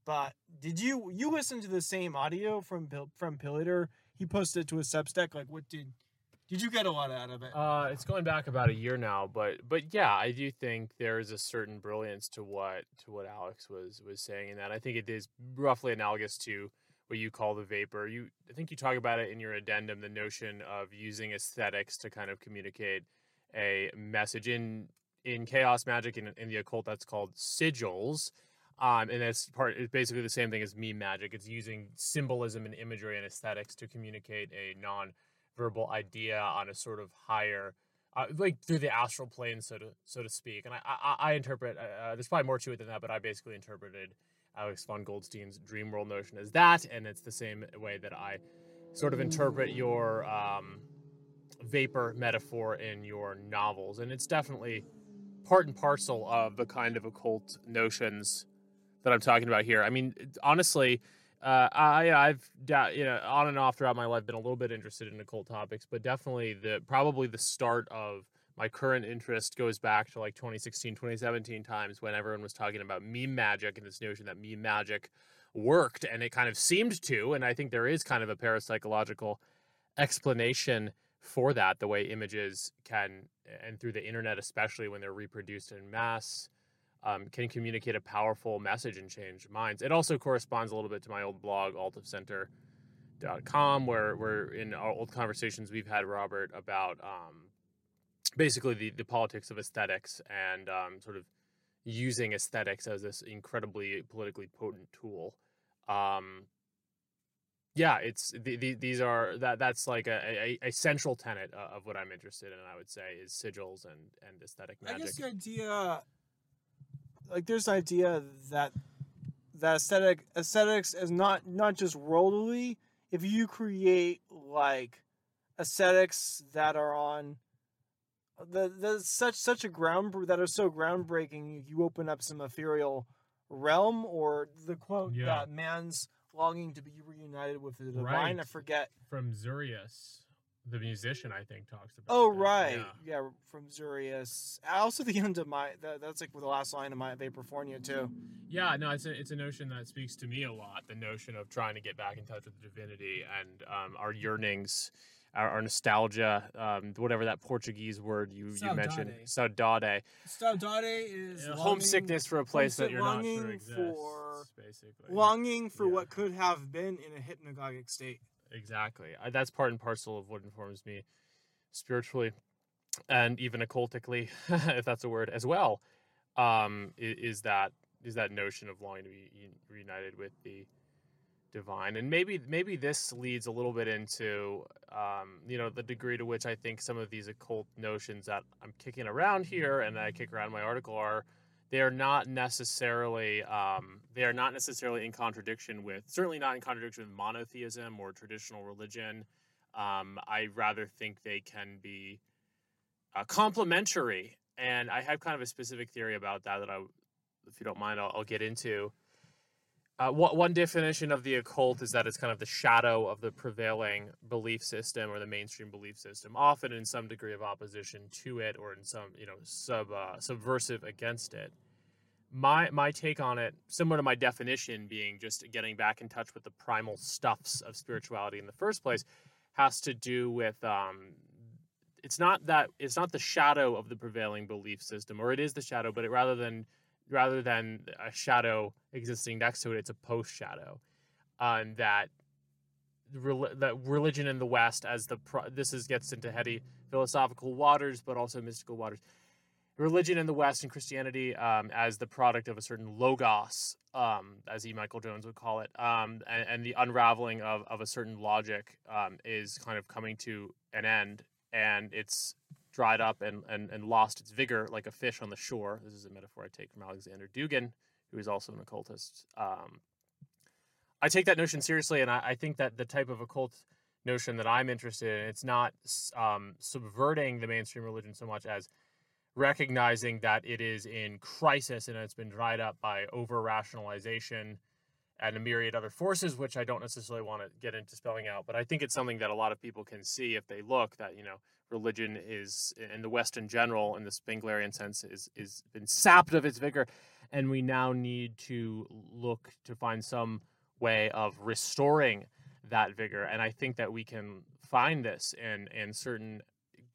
but did you you listen to the same audio from Pil- from Pillator he posted it to his substack like what did did you get a lot out of it Uh, it's going back about a year now, but but yeah, I do think there is a certain brilliance to what to what Alex was was saying in that. I think it is roughly analogous to what you call the vapor. You I think you talk about it in your addendum, the notion of using aesthetics to kind of communicate a message in in chaos magic and in the occult that's called sigils. Um, and that's part it's basically the same thing as meme magic. It's using symbolism and imagery and aesthetics to communicate a non verbal idea on a sort of higher uh, like through the astral plane so to so to speak and i i, I interpret uh, there's probably more to it than that but i basically interpreted alex von goldstein's dream world notion as that and it's the same way that i sort of interpret your um, vapor metaphor in your novels and it's definitely part and parcel of the kind of occult notions that i'm talking about here. I mean honestly uh, I I've you know on and off throughout my life been a little bit interested in occult topics, but definitely the probably the start of my current interest goes back to like 2016, 2017 times when everyone was talking about meme magic and this notion that meme magic worked, and it kind of seemed to, and I think there is kind of a parapsychological explanation for that, the way images can, and through the internet especially when they're reproduced in mass um, can communicate a powerful message and change minds. It also corresponds a little bit to my old blog, altofcenter.com, where, where in our old conversations we've had, Robert, about um, basically the, the politics of aesthetics and um, sort of using aesthetics as this incredibly politically potent tool. Um, yeah, it's the, the, these are that that's like a, a, a central tenet uh, of what I'm interested in. I would say is sigils and and aesthetic magic. I guess the idea, like, there's an idea that that aesthetic aesthetics is not not just worldly. If you create like aesthetics that are on the the such such a ground that are so groundbreaking, you open up some ethereal realm or the quote Yeah. that man's longing to be reunited with the divine. I Right. forget. From Zurius, the musician, I think talks about. Oh that. right, Yeah. yeah, from Zurius. Also the end of my that, that's like the last line of my Vaporfornia too. Yeah, no, it's a it's a notion that speaks to me a lot. The notion of trying to get back in touch with the divinity and um, our yearnings, our, our nostalgia, um, whatever that Portuguese word you, you mentioned, saudade, Saudade is Uh, homesickness for a place that you're not longing sure exists, for- basically. longing for Yeah. what could have been in a hypnagogic state. Exactly. I, that's part and parcel of what informs me spiritually and even occultically, if that's a word, as well. Um, i- is, that is that notion of longing to be reunited with the divine, and maybe maybe this leads a little bit into um, you know the degree to which I think some of these occult notions that I'm kicking around here and I kick around my article are they are not necessarily um, they are not necessarily in contradiction with certainly not in contradiction with monotheism or traditional religion. Um, I rather think they can be uh, complementary, and I have kind of a specific theory about that that I, if you don't mind, I'll, I'll get into. Uh, one, one definition of the occult is that it's kind of the shadow of the prevailing belief system or the mainstream belief system, often in some degree of opposition to it or in some, you know, sub uh, subversive against it. My my take on it, similar to my definition, being just getting back in touch with the primal stuffs of spirituality in the first place, has to do with um, it's not that it's not the shadow of the prevailing belief system, or it is the shadow, but it rather than rather than a shadow existing next to it, it's a post shadow, uh, and that that religion in the West, as the this is gets into heady philosophical waters, but also mystical waters. Religion in the West and Christianity um, as the product of a certain logos, um, as E. Michael Jones would call it, um, and, and, the unraveling of, of a certain logic um, is kind of coming to an end, and it's dried up and, and, and lost its vigor like a fish on the shore. This is a metaphor I take from Alexander Dugin, who is also an occultist. Um, I take that notion seriously, and I, I, think that the type of occult notion that I'm interested in, it's not um, subverting the mainstream religion so much as recognizing that it is in crisis and it's been dried up by over rationalization and a myriad other forces, which I don't necessarily want to get into spelling out. But I think it's something that a lot of people can see if they look that, you know, religion is in the West in general, in the Spenglerian sense, is is been sapped of its vigor. And we now need to look to find some way of restoring that vigor. And I think that we can find this in in certain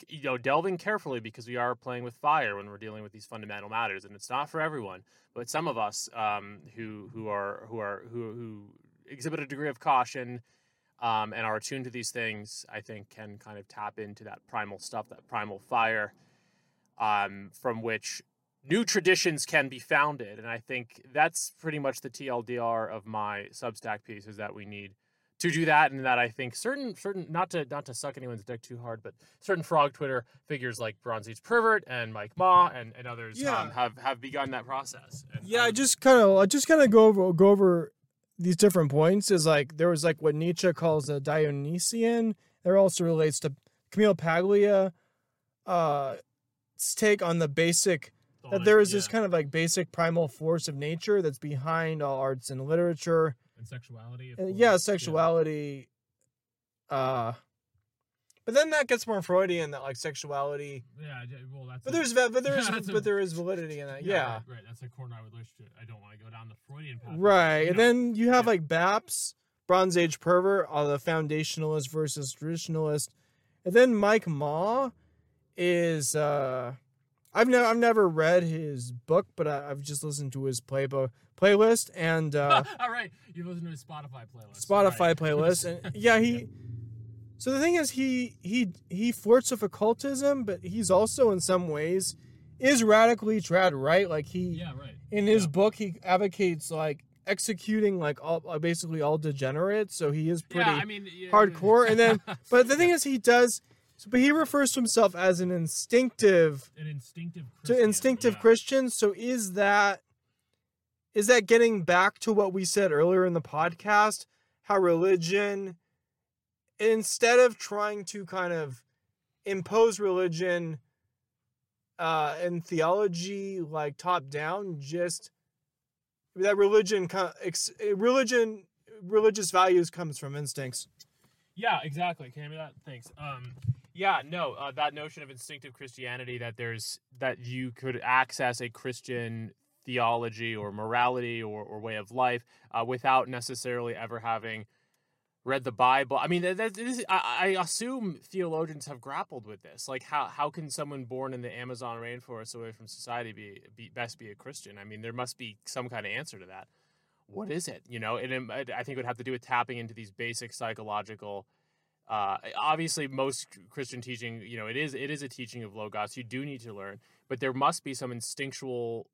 you know delving carefully because we are playing with fire when we're dealing with these fundamental matters and it's not for everyone but some of us um, who who are who are who who exhibit a degree of caution um, and are attuned to these things i think can kind of tap into that primal stuff that primal fire um, from which new traditions can be founded and i think that's pretty much the tldr of my substack piece is that we need to do that and that I think certain certain not to not to suck anyone's dick too hard, but certain frog Twitter figures like Bronze Age Pervert and Mike Ma and, and others Yeah. um, have have begun that process. And, Yeah, I um, just kind of I just kind of go over go over these different points. Is like there was like what Nietzsche calls a Dionysian. There also relates to Camille Paglia. Uh, take on the basic that there is this kind of like basic primal force of nature that's behind all arts and literature. And sexuality. And yeah, sexuality. Uh, but then that gets more Freudian that like sexuality. Yeah, yeah, well, that's. But a- there's but there is a- but there is validity in that. Yeah. right, right. That's a corner I would wish to. I don't want to go down the Freudian path. Right. And know, then you have yeah. like BAPS, Bronze Age pervert, all the foundationalist versus traditionalist. And then Mike Ma is uh I've never I've never read his book, but I, I've just listened to his playbook playlist and uh all right, you listen to his Spotify playlist. Spotify right. playlist. And yeah, he so the thing is he he he flirts with occultism, but he's also in some ways is radically trad right. Like he Yeah, right. in his Yeah. book he advocates like executing like all like, basically all degenerates so he is pretty yeah, I mean, hardcore and then but the thing is he does but he refers to himself as an instinctive an instinctive to Christian, instinctive yeah. christian so is that is that getting back to what we said earlier in the podcast how religion instead of trying to kind of impose religion uh and theology like top down just that religion religion religious values comes from instincts Yeah, exactly. Can you hear me that? Thanks. Um, yeah, no, uh, that notion of instinctive Christianity that there's that you could access a Christian theology or morality or, or way of life uh, without necessarily ever having read the Bible. I mean, that, is, I, I assume theologians have grappled with this. Like, how how can someone born in the Amazon rainforest away from society be, be best be a Christian? I mean, there must be some kind of answer to that. What is it? You know, and it, I think it would have to do with tapping into these basic psychological. Uh, obviously, most Christian teaching, you know, it is it is a teaching of logos. You do need to learn, but there must be some instinctual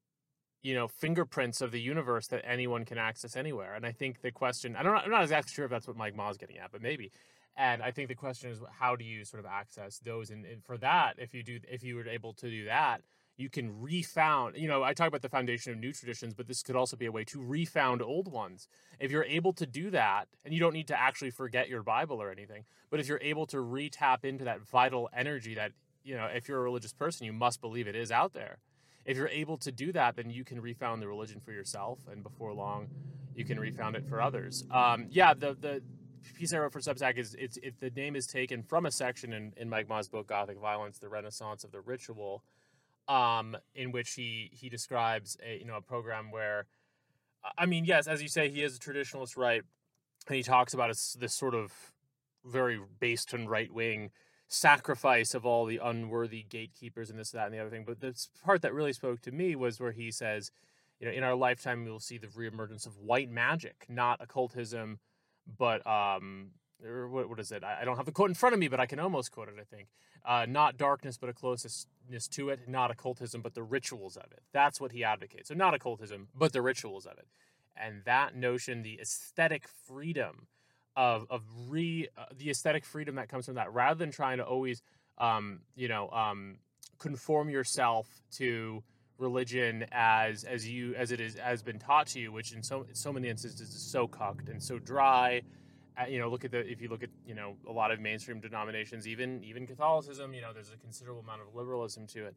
you know fingerprints of the universe that anyone can access anywhere. And i think the question i don't i'm not exactly sure if that's what mike ma's getting at but maybe. And i think the question is how do you sort of access those? And, and for that if you do if you were able to do that you can refound you know i talk about the foundation of new traditions but this could also be a way to refound old ones. If you're able to do that and you don't need to actually forget your bible or anything but if you're able to re-tap into that vital energy that you know if you're a religious person you must believe it is out there. If you're able to do that, then you can refound the religion for yourself, and before long, you can refound it for others. Um, yeah, the the piece I wrote for Substack is it's it, the name is taken from a section in, in Mike Ma's book Gothic Violence: The Renaissance of the Ritual, um, in which he he describes a you know a program where, I mean, yes, as you say, he is a traditionalist, right? And he talks about it's this sort of very based on right wing sacrifice of all the unworthy gatekeepers and this, that, and the other thing. But the part that really spoke to me was where he says, you know, in our lifetime, we will see the reemergence of white magic, not occultism, but um, or what, what is it? I, I don't have the quote in front of me, but I can almost quote it. I think uh, not darkness, but a closeness to it. Not occultism, but the rituals of it. That's what he advocates. So not occultism, but the rituals of it. And that notion, the aesthetic freedom of of re uh, the aesthetic freedom that comes from that, rather than trying to always, um, you know, um, conform yourself to religion as as you as it is has been taught to you, which in so so many instances is so cucked and so dry. Uh, you know, look at the if you look at you know a lot of mainstream denominations, even even Catholicism, you know, there's a considerable amount of liberalism to it.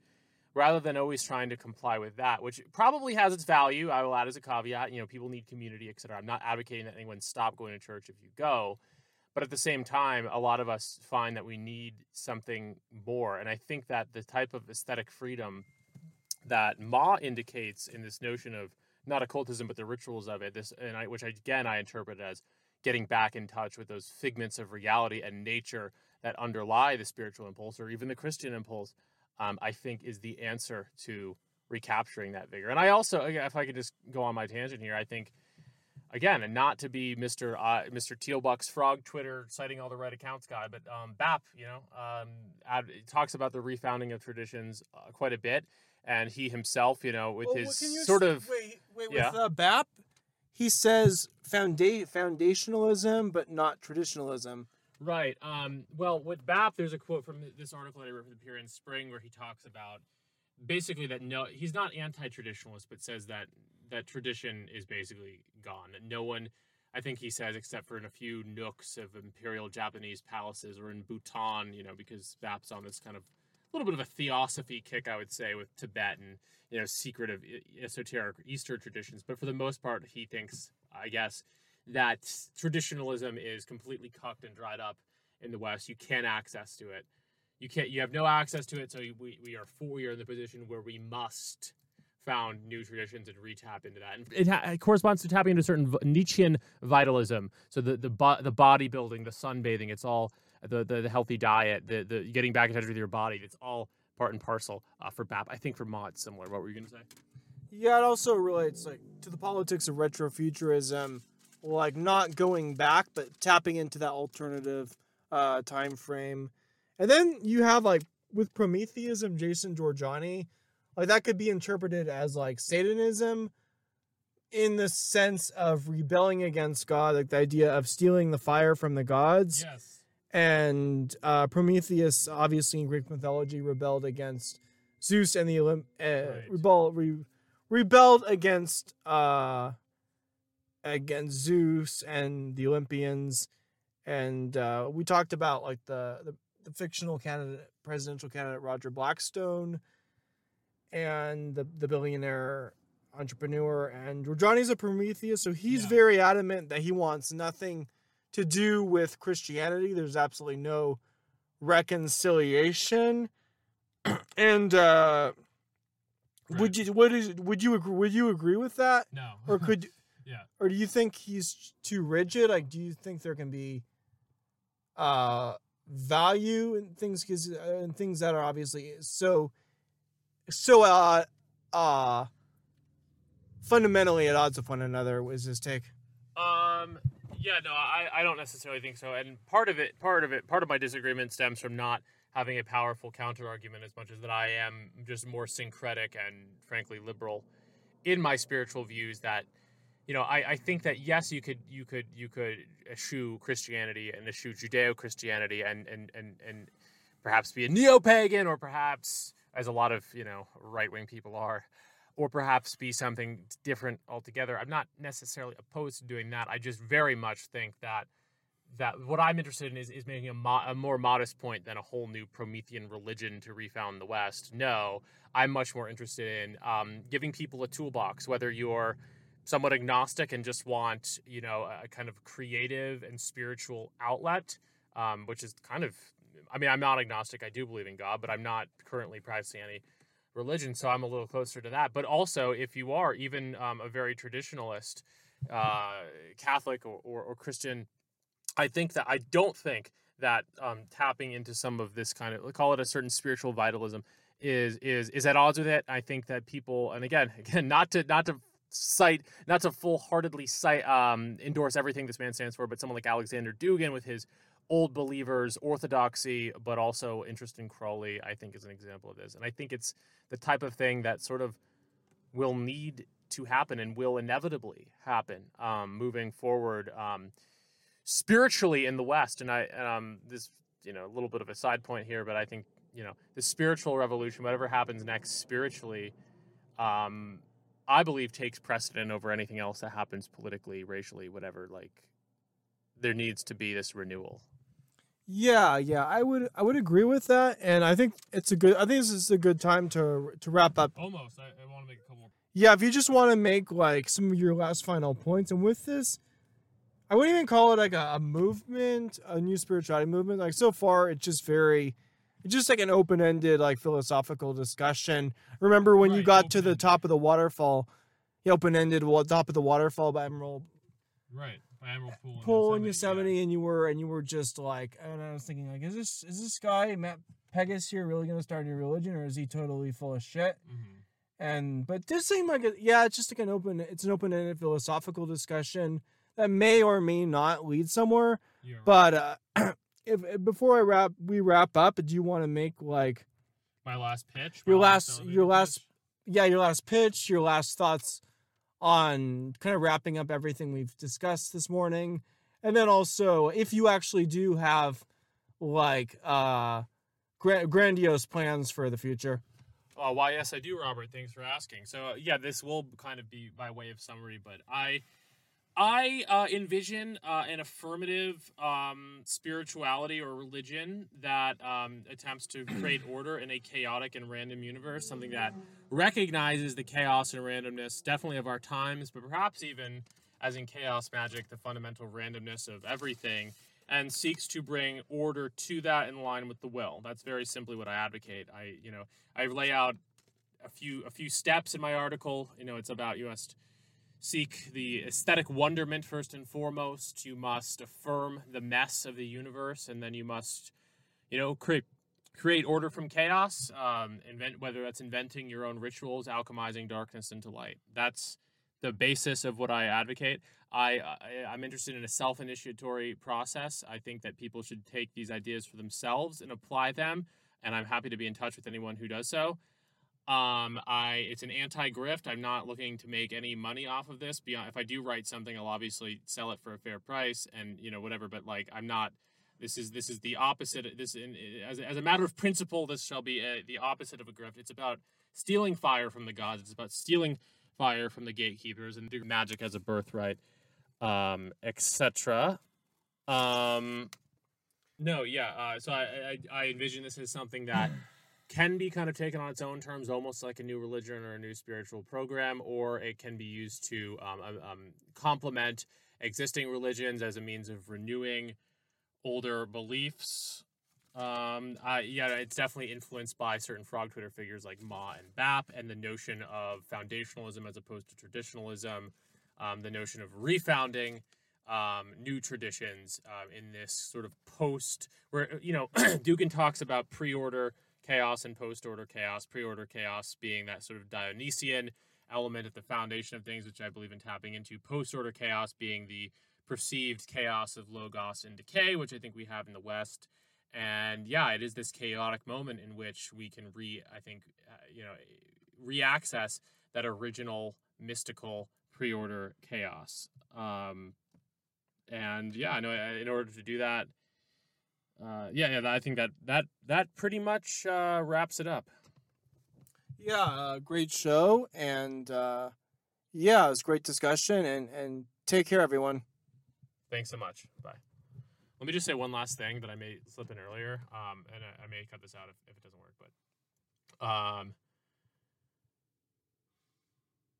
Rather than always trying to comply with that, which probably has its value, I will add as a caveat. You know, people need community, etc. I'm not advocating that anyone stop going to church if you go, but at the same time, a lot of us find that we need something more, and I think that the type of aesthetic freedom that Ma indicates in this notion of not occultism but the rituals of it. This and I, which again I interpret as getting back in touch with those figments of reality and nature that underlie the spiritual impulse or even the Christian impulse. Um, I think is the answer to recapturing that vigor. And I also, if I could just go on my tangent here, I think again, and not to be Mr. Uh, Mr. Tealbuck's frog Twitter citing all the right accounts guy, but um, BAP, you know, um, ad, talks about the refounding of traditions uh, quite a bit and he himself, you know, with Well, his sort s- of wait, wait, yeah. with uh, BAP, he says founda- foundationalism, but not traditionalism. right. Um, well, with BAP, there's a quote from this article that I wrote for the Period Spring where he talks about basically that no, he's not anti-traditionalist, but says that that tradition is basically gone. That no one, I think he says, except for in a few nooks of imperial Japanese palaces or in Bhutan, you know, because BAP's on this kind of little bit of a theosophy kick, I would say, with Tibetan, you know secretive e- esoteric Eastern traditions. But for the most part, he thinks, I guess, that traditionalism is completely cucked and dried up in the West. You can't access to it. You can't. You have no access to it. So we we are for, we are in the position where we must found new traditions and re-tap into that. And it, ha- it corresponds to tapping into certain Nietzschean vitalism. So the the bo- the bodybuilding, the sunbathing, it's all the, the the healthy diet, the the getting back in touch with your body. It's all part and parcel uh, for BAP. I think for Ma it's similar. What were you gonna say? Yeah, it also relates like to the politics of retrofuturism, like not going back but tapping into that alternative uh, time frame. And then you have like with Prometheism, Jason Jorjani, like that could be interpreted as like Satanism in the sense of rebelling against God, like the idea of stealing the fire from the gods. Yes. And uh, Prometheus, obviously in Greek mythology, rebelled against Zeus and the Olymp. Uh, Right. rebel, re- rebelled against uh, against Zeus and the Olympians. And uh, we talked about like the, the the fictional candidate, presidential candidate Roger Blackstone, and the the billionaire entrepreneur. And Jorjani's a Prometheus, so he's Yeah. very adamant that he wants nothing to do with Christianity. There's absolutely no reconciliation. and uh would you would is would you agree would you agree with that? No. Or could Yeah. Or do you think he's too rigid? Like do you think there can be uh value in things cuz uh, in things that are obviously so so uh uh fundamentally at odds with one another was his take. Um. Yeah. No. I. I don't necessarily think so. And part of it. Part of it. Part of my disagreement stems from not having a powerful counter argument as much as that I am just more syncretic and frankly liberal in my spiritual views. That you know, I, I think that yes, you could you could you could eschew Christianity and eschew Judeo Christianity and and and and perhaps be a neo pagan or perhaps as a lot of you know right wing people are or perhaps be something different altogether. I'm not necessarily opposed to doing that. I just very much think that that what I'm interested in is, is making a, mo- a more modest point than a whole new Promethean religion to refound the West. No, I'm much more interested in um, giving people a toolbox, whether you're somewhat agnostic and just want you know a kind of creative and spiritual outlet, um, which is kind of I mean I'm not agnostic. I do believe in God, but I'm not currently practicing any religion, so I'm a little closer to that. But also, if you are even um, a very traditionalist, uh, Catholic or, or, or Christian, I think that I don't think that um, tapping into some of this kind of call it a certain spiritual vitalism is is is at odds with it. I think that people, and again, again, not to not to cite, not to full heartedly cite, um, endorse everything this man stands for, but someone like Alexander Dugin with his old believers, orthodoxy, but also interest in Crowley, I think is an example of this. And I think it's the type of thing that sort of will need to happen and will inevitably happen um, moving forward um, spiritually in the West. And I, um, this, you know, a little bit of a side point here, but I think, you know, the spiritual revolution, whatever happens next spiritually, um, I believe takes precedent over anything else that happens politically, racially, whatever. Like, there needs to be this renewal. Yeah, yeah, I would I would agree with that, and I think it's a good. I think this is a good time to to wrap up. Almost. I, I want to make a couple. Yeah, if you just want to make like some of your last final points, and with this, I wouldn't even call it like a, a movement, a new spirituality movement. Like so far, it's just very, it's just like an open ended like philosophical discussion. Remember when you Right, got to the top of the waterfall, the open ended top of the waterfall by Emerald Right. Emerald Pool. pool in Yosemite, and you were and you were just like, and I was thinking like, is this is this guy Matt Pegas here really gonna start a new religion, or is he totally full of shit? Mm-hmm. And but this seemed like a, yeah, it's just like an open, it's an open ended philosophical discussion that may or may not lead somewhere. But uh, if before I wrap, we wrap up. Do you want to make like my last pitch. Your last- your last- pitch? yeah your last pitch, your last thoughts on kind of wrapping up everything we've discussed this morning, and then also if you actually do have like uh gra- grandiose plans for the future. Uh, why, yes, I do, Robert. Thanks for asking. So, uh, yeah, this will kind of be by way of summary, but I, I uh, envision uh, an affirmative um, spirituality or religion that um, attempts to create order in a chaotic and random universe. Something that recognizes the chaos and randomness, definitely of our times, but perhaps even as in chaos magic, the fundamental randomness of everything and seeks to bring order to that in line with the will. That's very simply what I advocate. I, you know, I lay out a few a few steps in my article. You know, it's about must seek the aesthetic wonderment first and foremost. You must affirm the mess of the universe, and then you must, you know, create create order from chaos. Um, invent whether that's inventing your own rituals, alchemizing darkness into light. That's the basis of what I advocate. I, I I'm interested in a self-initiatory process. I think that people should take these ideas for themselves and apply them, and I'm happy to be in touch with anyone who does so. Um, I it's an anti-grift. I'm not looking to make any money off of this. Beyond if I do write something, I'll obviously sell it for a fair price and you know whatever. But like I'm not. This is this is the opposite. This in, as as a matter of principle, this shall be a, the opposite of a grift. It's about stealing fire from the gods. It's about stealing fire from the gatekeepers and magic as a birthright, um, etc. Um, no, yeah. Uh, so I, I I envision this as something that can be kind of taken on its own terms, almost like a new religion or a new spiritual program, or it can be used to um, um, um, complement existing religions as a means of renewing older beliefs. Um, I, yeah, it's definitely influenced by certain frog Twitter figures like Ma and Bap, and the notion of foundationalism as opposed to traditionalism, um, the notion of refounding um, new traditions um, in this sort of post, where you know Dugin talks about pre-order chaos and post-order chaos. Pre-order chaos being that sort of Dionysian element at the foundation of things, which I believe in tapping into. Post-order chaos being the perceived chaos of logos and decay, which I think we have in the West. And yeah, it is this chaotic moment in which we can re, I think, uh, you know, reaccess that original mystical pre-order chaos. Um, and yeah, I know in order to do that, uh, yeah, yeah, I think that that that pretty much uh, wraps it up. Yeah, uh, great show, and uh, yeah, it was great discussion, and and take care, everyone. Thanks so much. Bye. Let me just say one last thing that I may slip in earlier, um, and I, I may cut this out if, if it doesn't work. But um,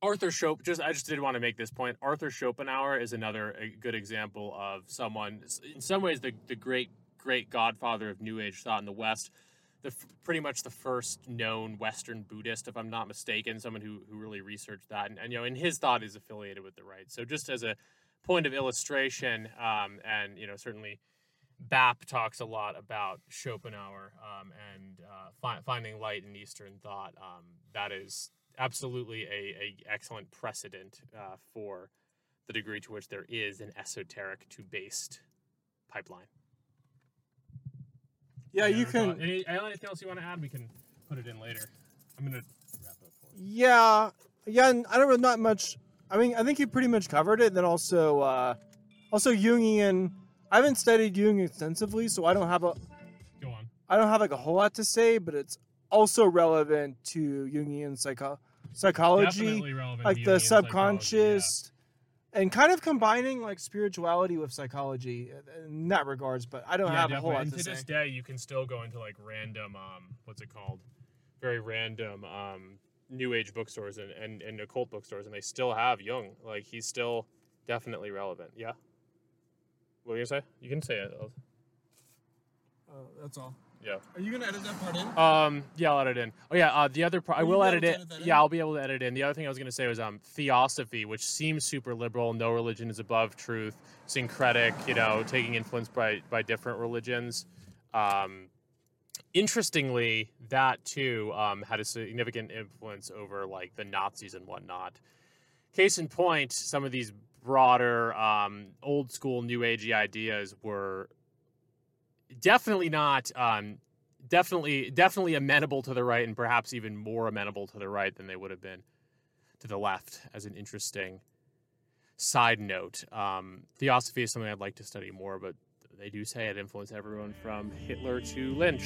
Arthur Schopen, just I just did want to make this point. Arthur Schopenhauer is another a good example of someone, in some ways, the the great great godfather of New Age thought in the West. The pretty much the first known Western Buddhist, if I'm not mistaken, someone who who really researched that, and, and you know, and his thought is affiliated with the right. So just as a point of illustration, um, and you know, certainly Bap talks a lot about Schopenhauer um, and uh, fi- finding light in Eastern thought. Um, that is absolutely a, a excellent precedent uh, for the degree to which there is an esoteric to based pipeline. Yeah, you can. thought- Any, anything else you want to add? We can put it in later. I'm gonna wrap up for. Yeah, yeah. and I don't really not much. I mean, I think you pretty much covered it. Then also, uh, also Jungian. I haven't studied Jung extensively, so I don't have a. Go on. I don't have like a whole lot to say, but it's also relevant to Jungian psycho- psychology, Definitely relevant. like the Jungian subconscious, and kind of combining like spirituality with psychology uh, in that regards. But I don't Yeah, have a whole lot And to to say. this day, you can still go into like random, um, what's it called? Very random, um, new age bookstores and, and, and occult bookstores, and they still have Jung. Like he's still definitely relevant. Yeah. What were you gonna say? You can say it. I'll- Oh, that's all. Yeah. Are you gonna edit that part in? Um. Yeah, I'll edit in. Oh yeah. Uh, the other part, I Will you will be edit it. edit that in? Yeah, I'll be able to edit in. The other thing I was going to say was um theosophy, which seems super liberal. No religion is above truth. Syncretic, you know, taking influence by by different religions. Um, interestingly, that too um, had a significant influence over like the Nazis and whatnot. Case in point, some of these broader, um, old school New Agey ideas were definitely not um, definitely definitely amenable to the right and perhaps even more amenable to the right than they would have been to the left as an interesting side note. Um, theosophy is something i'd like to study more but they do say it influenced everyone from hitler to lynch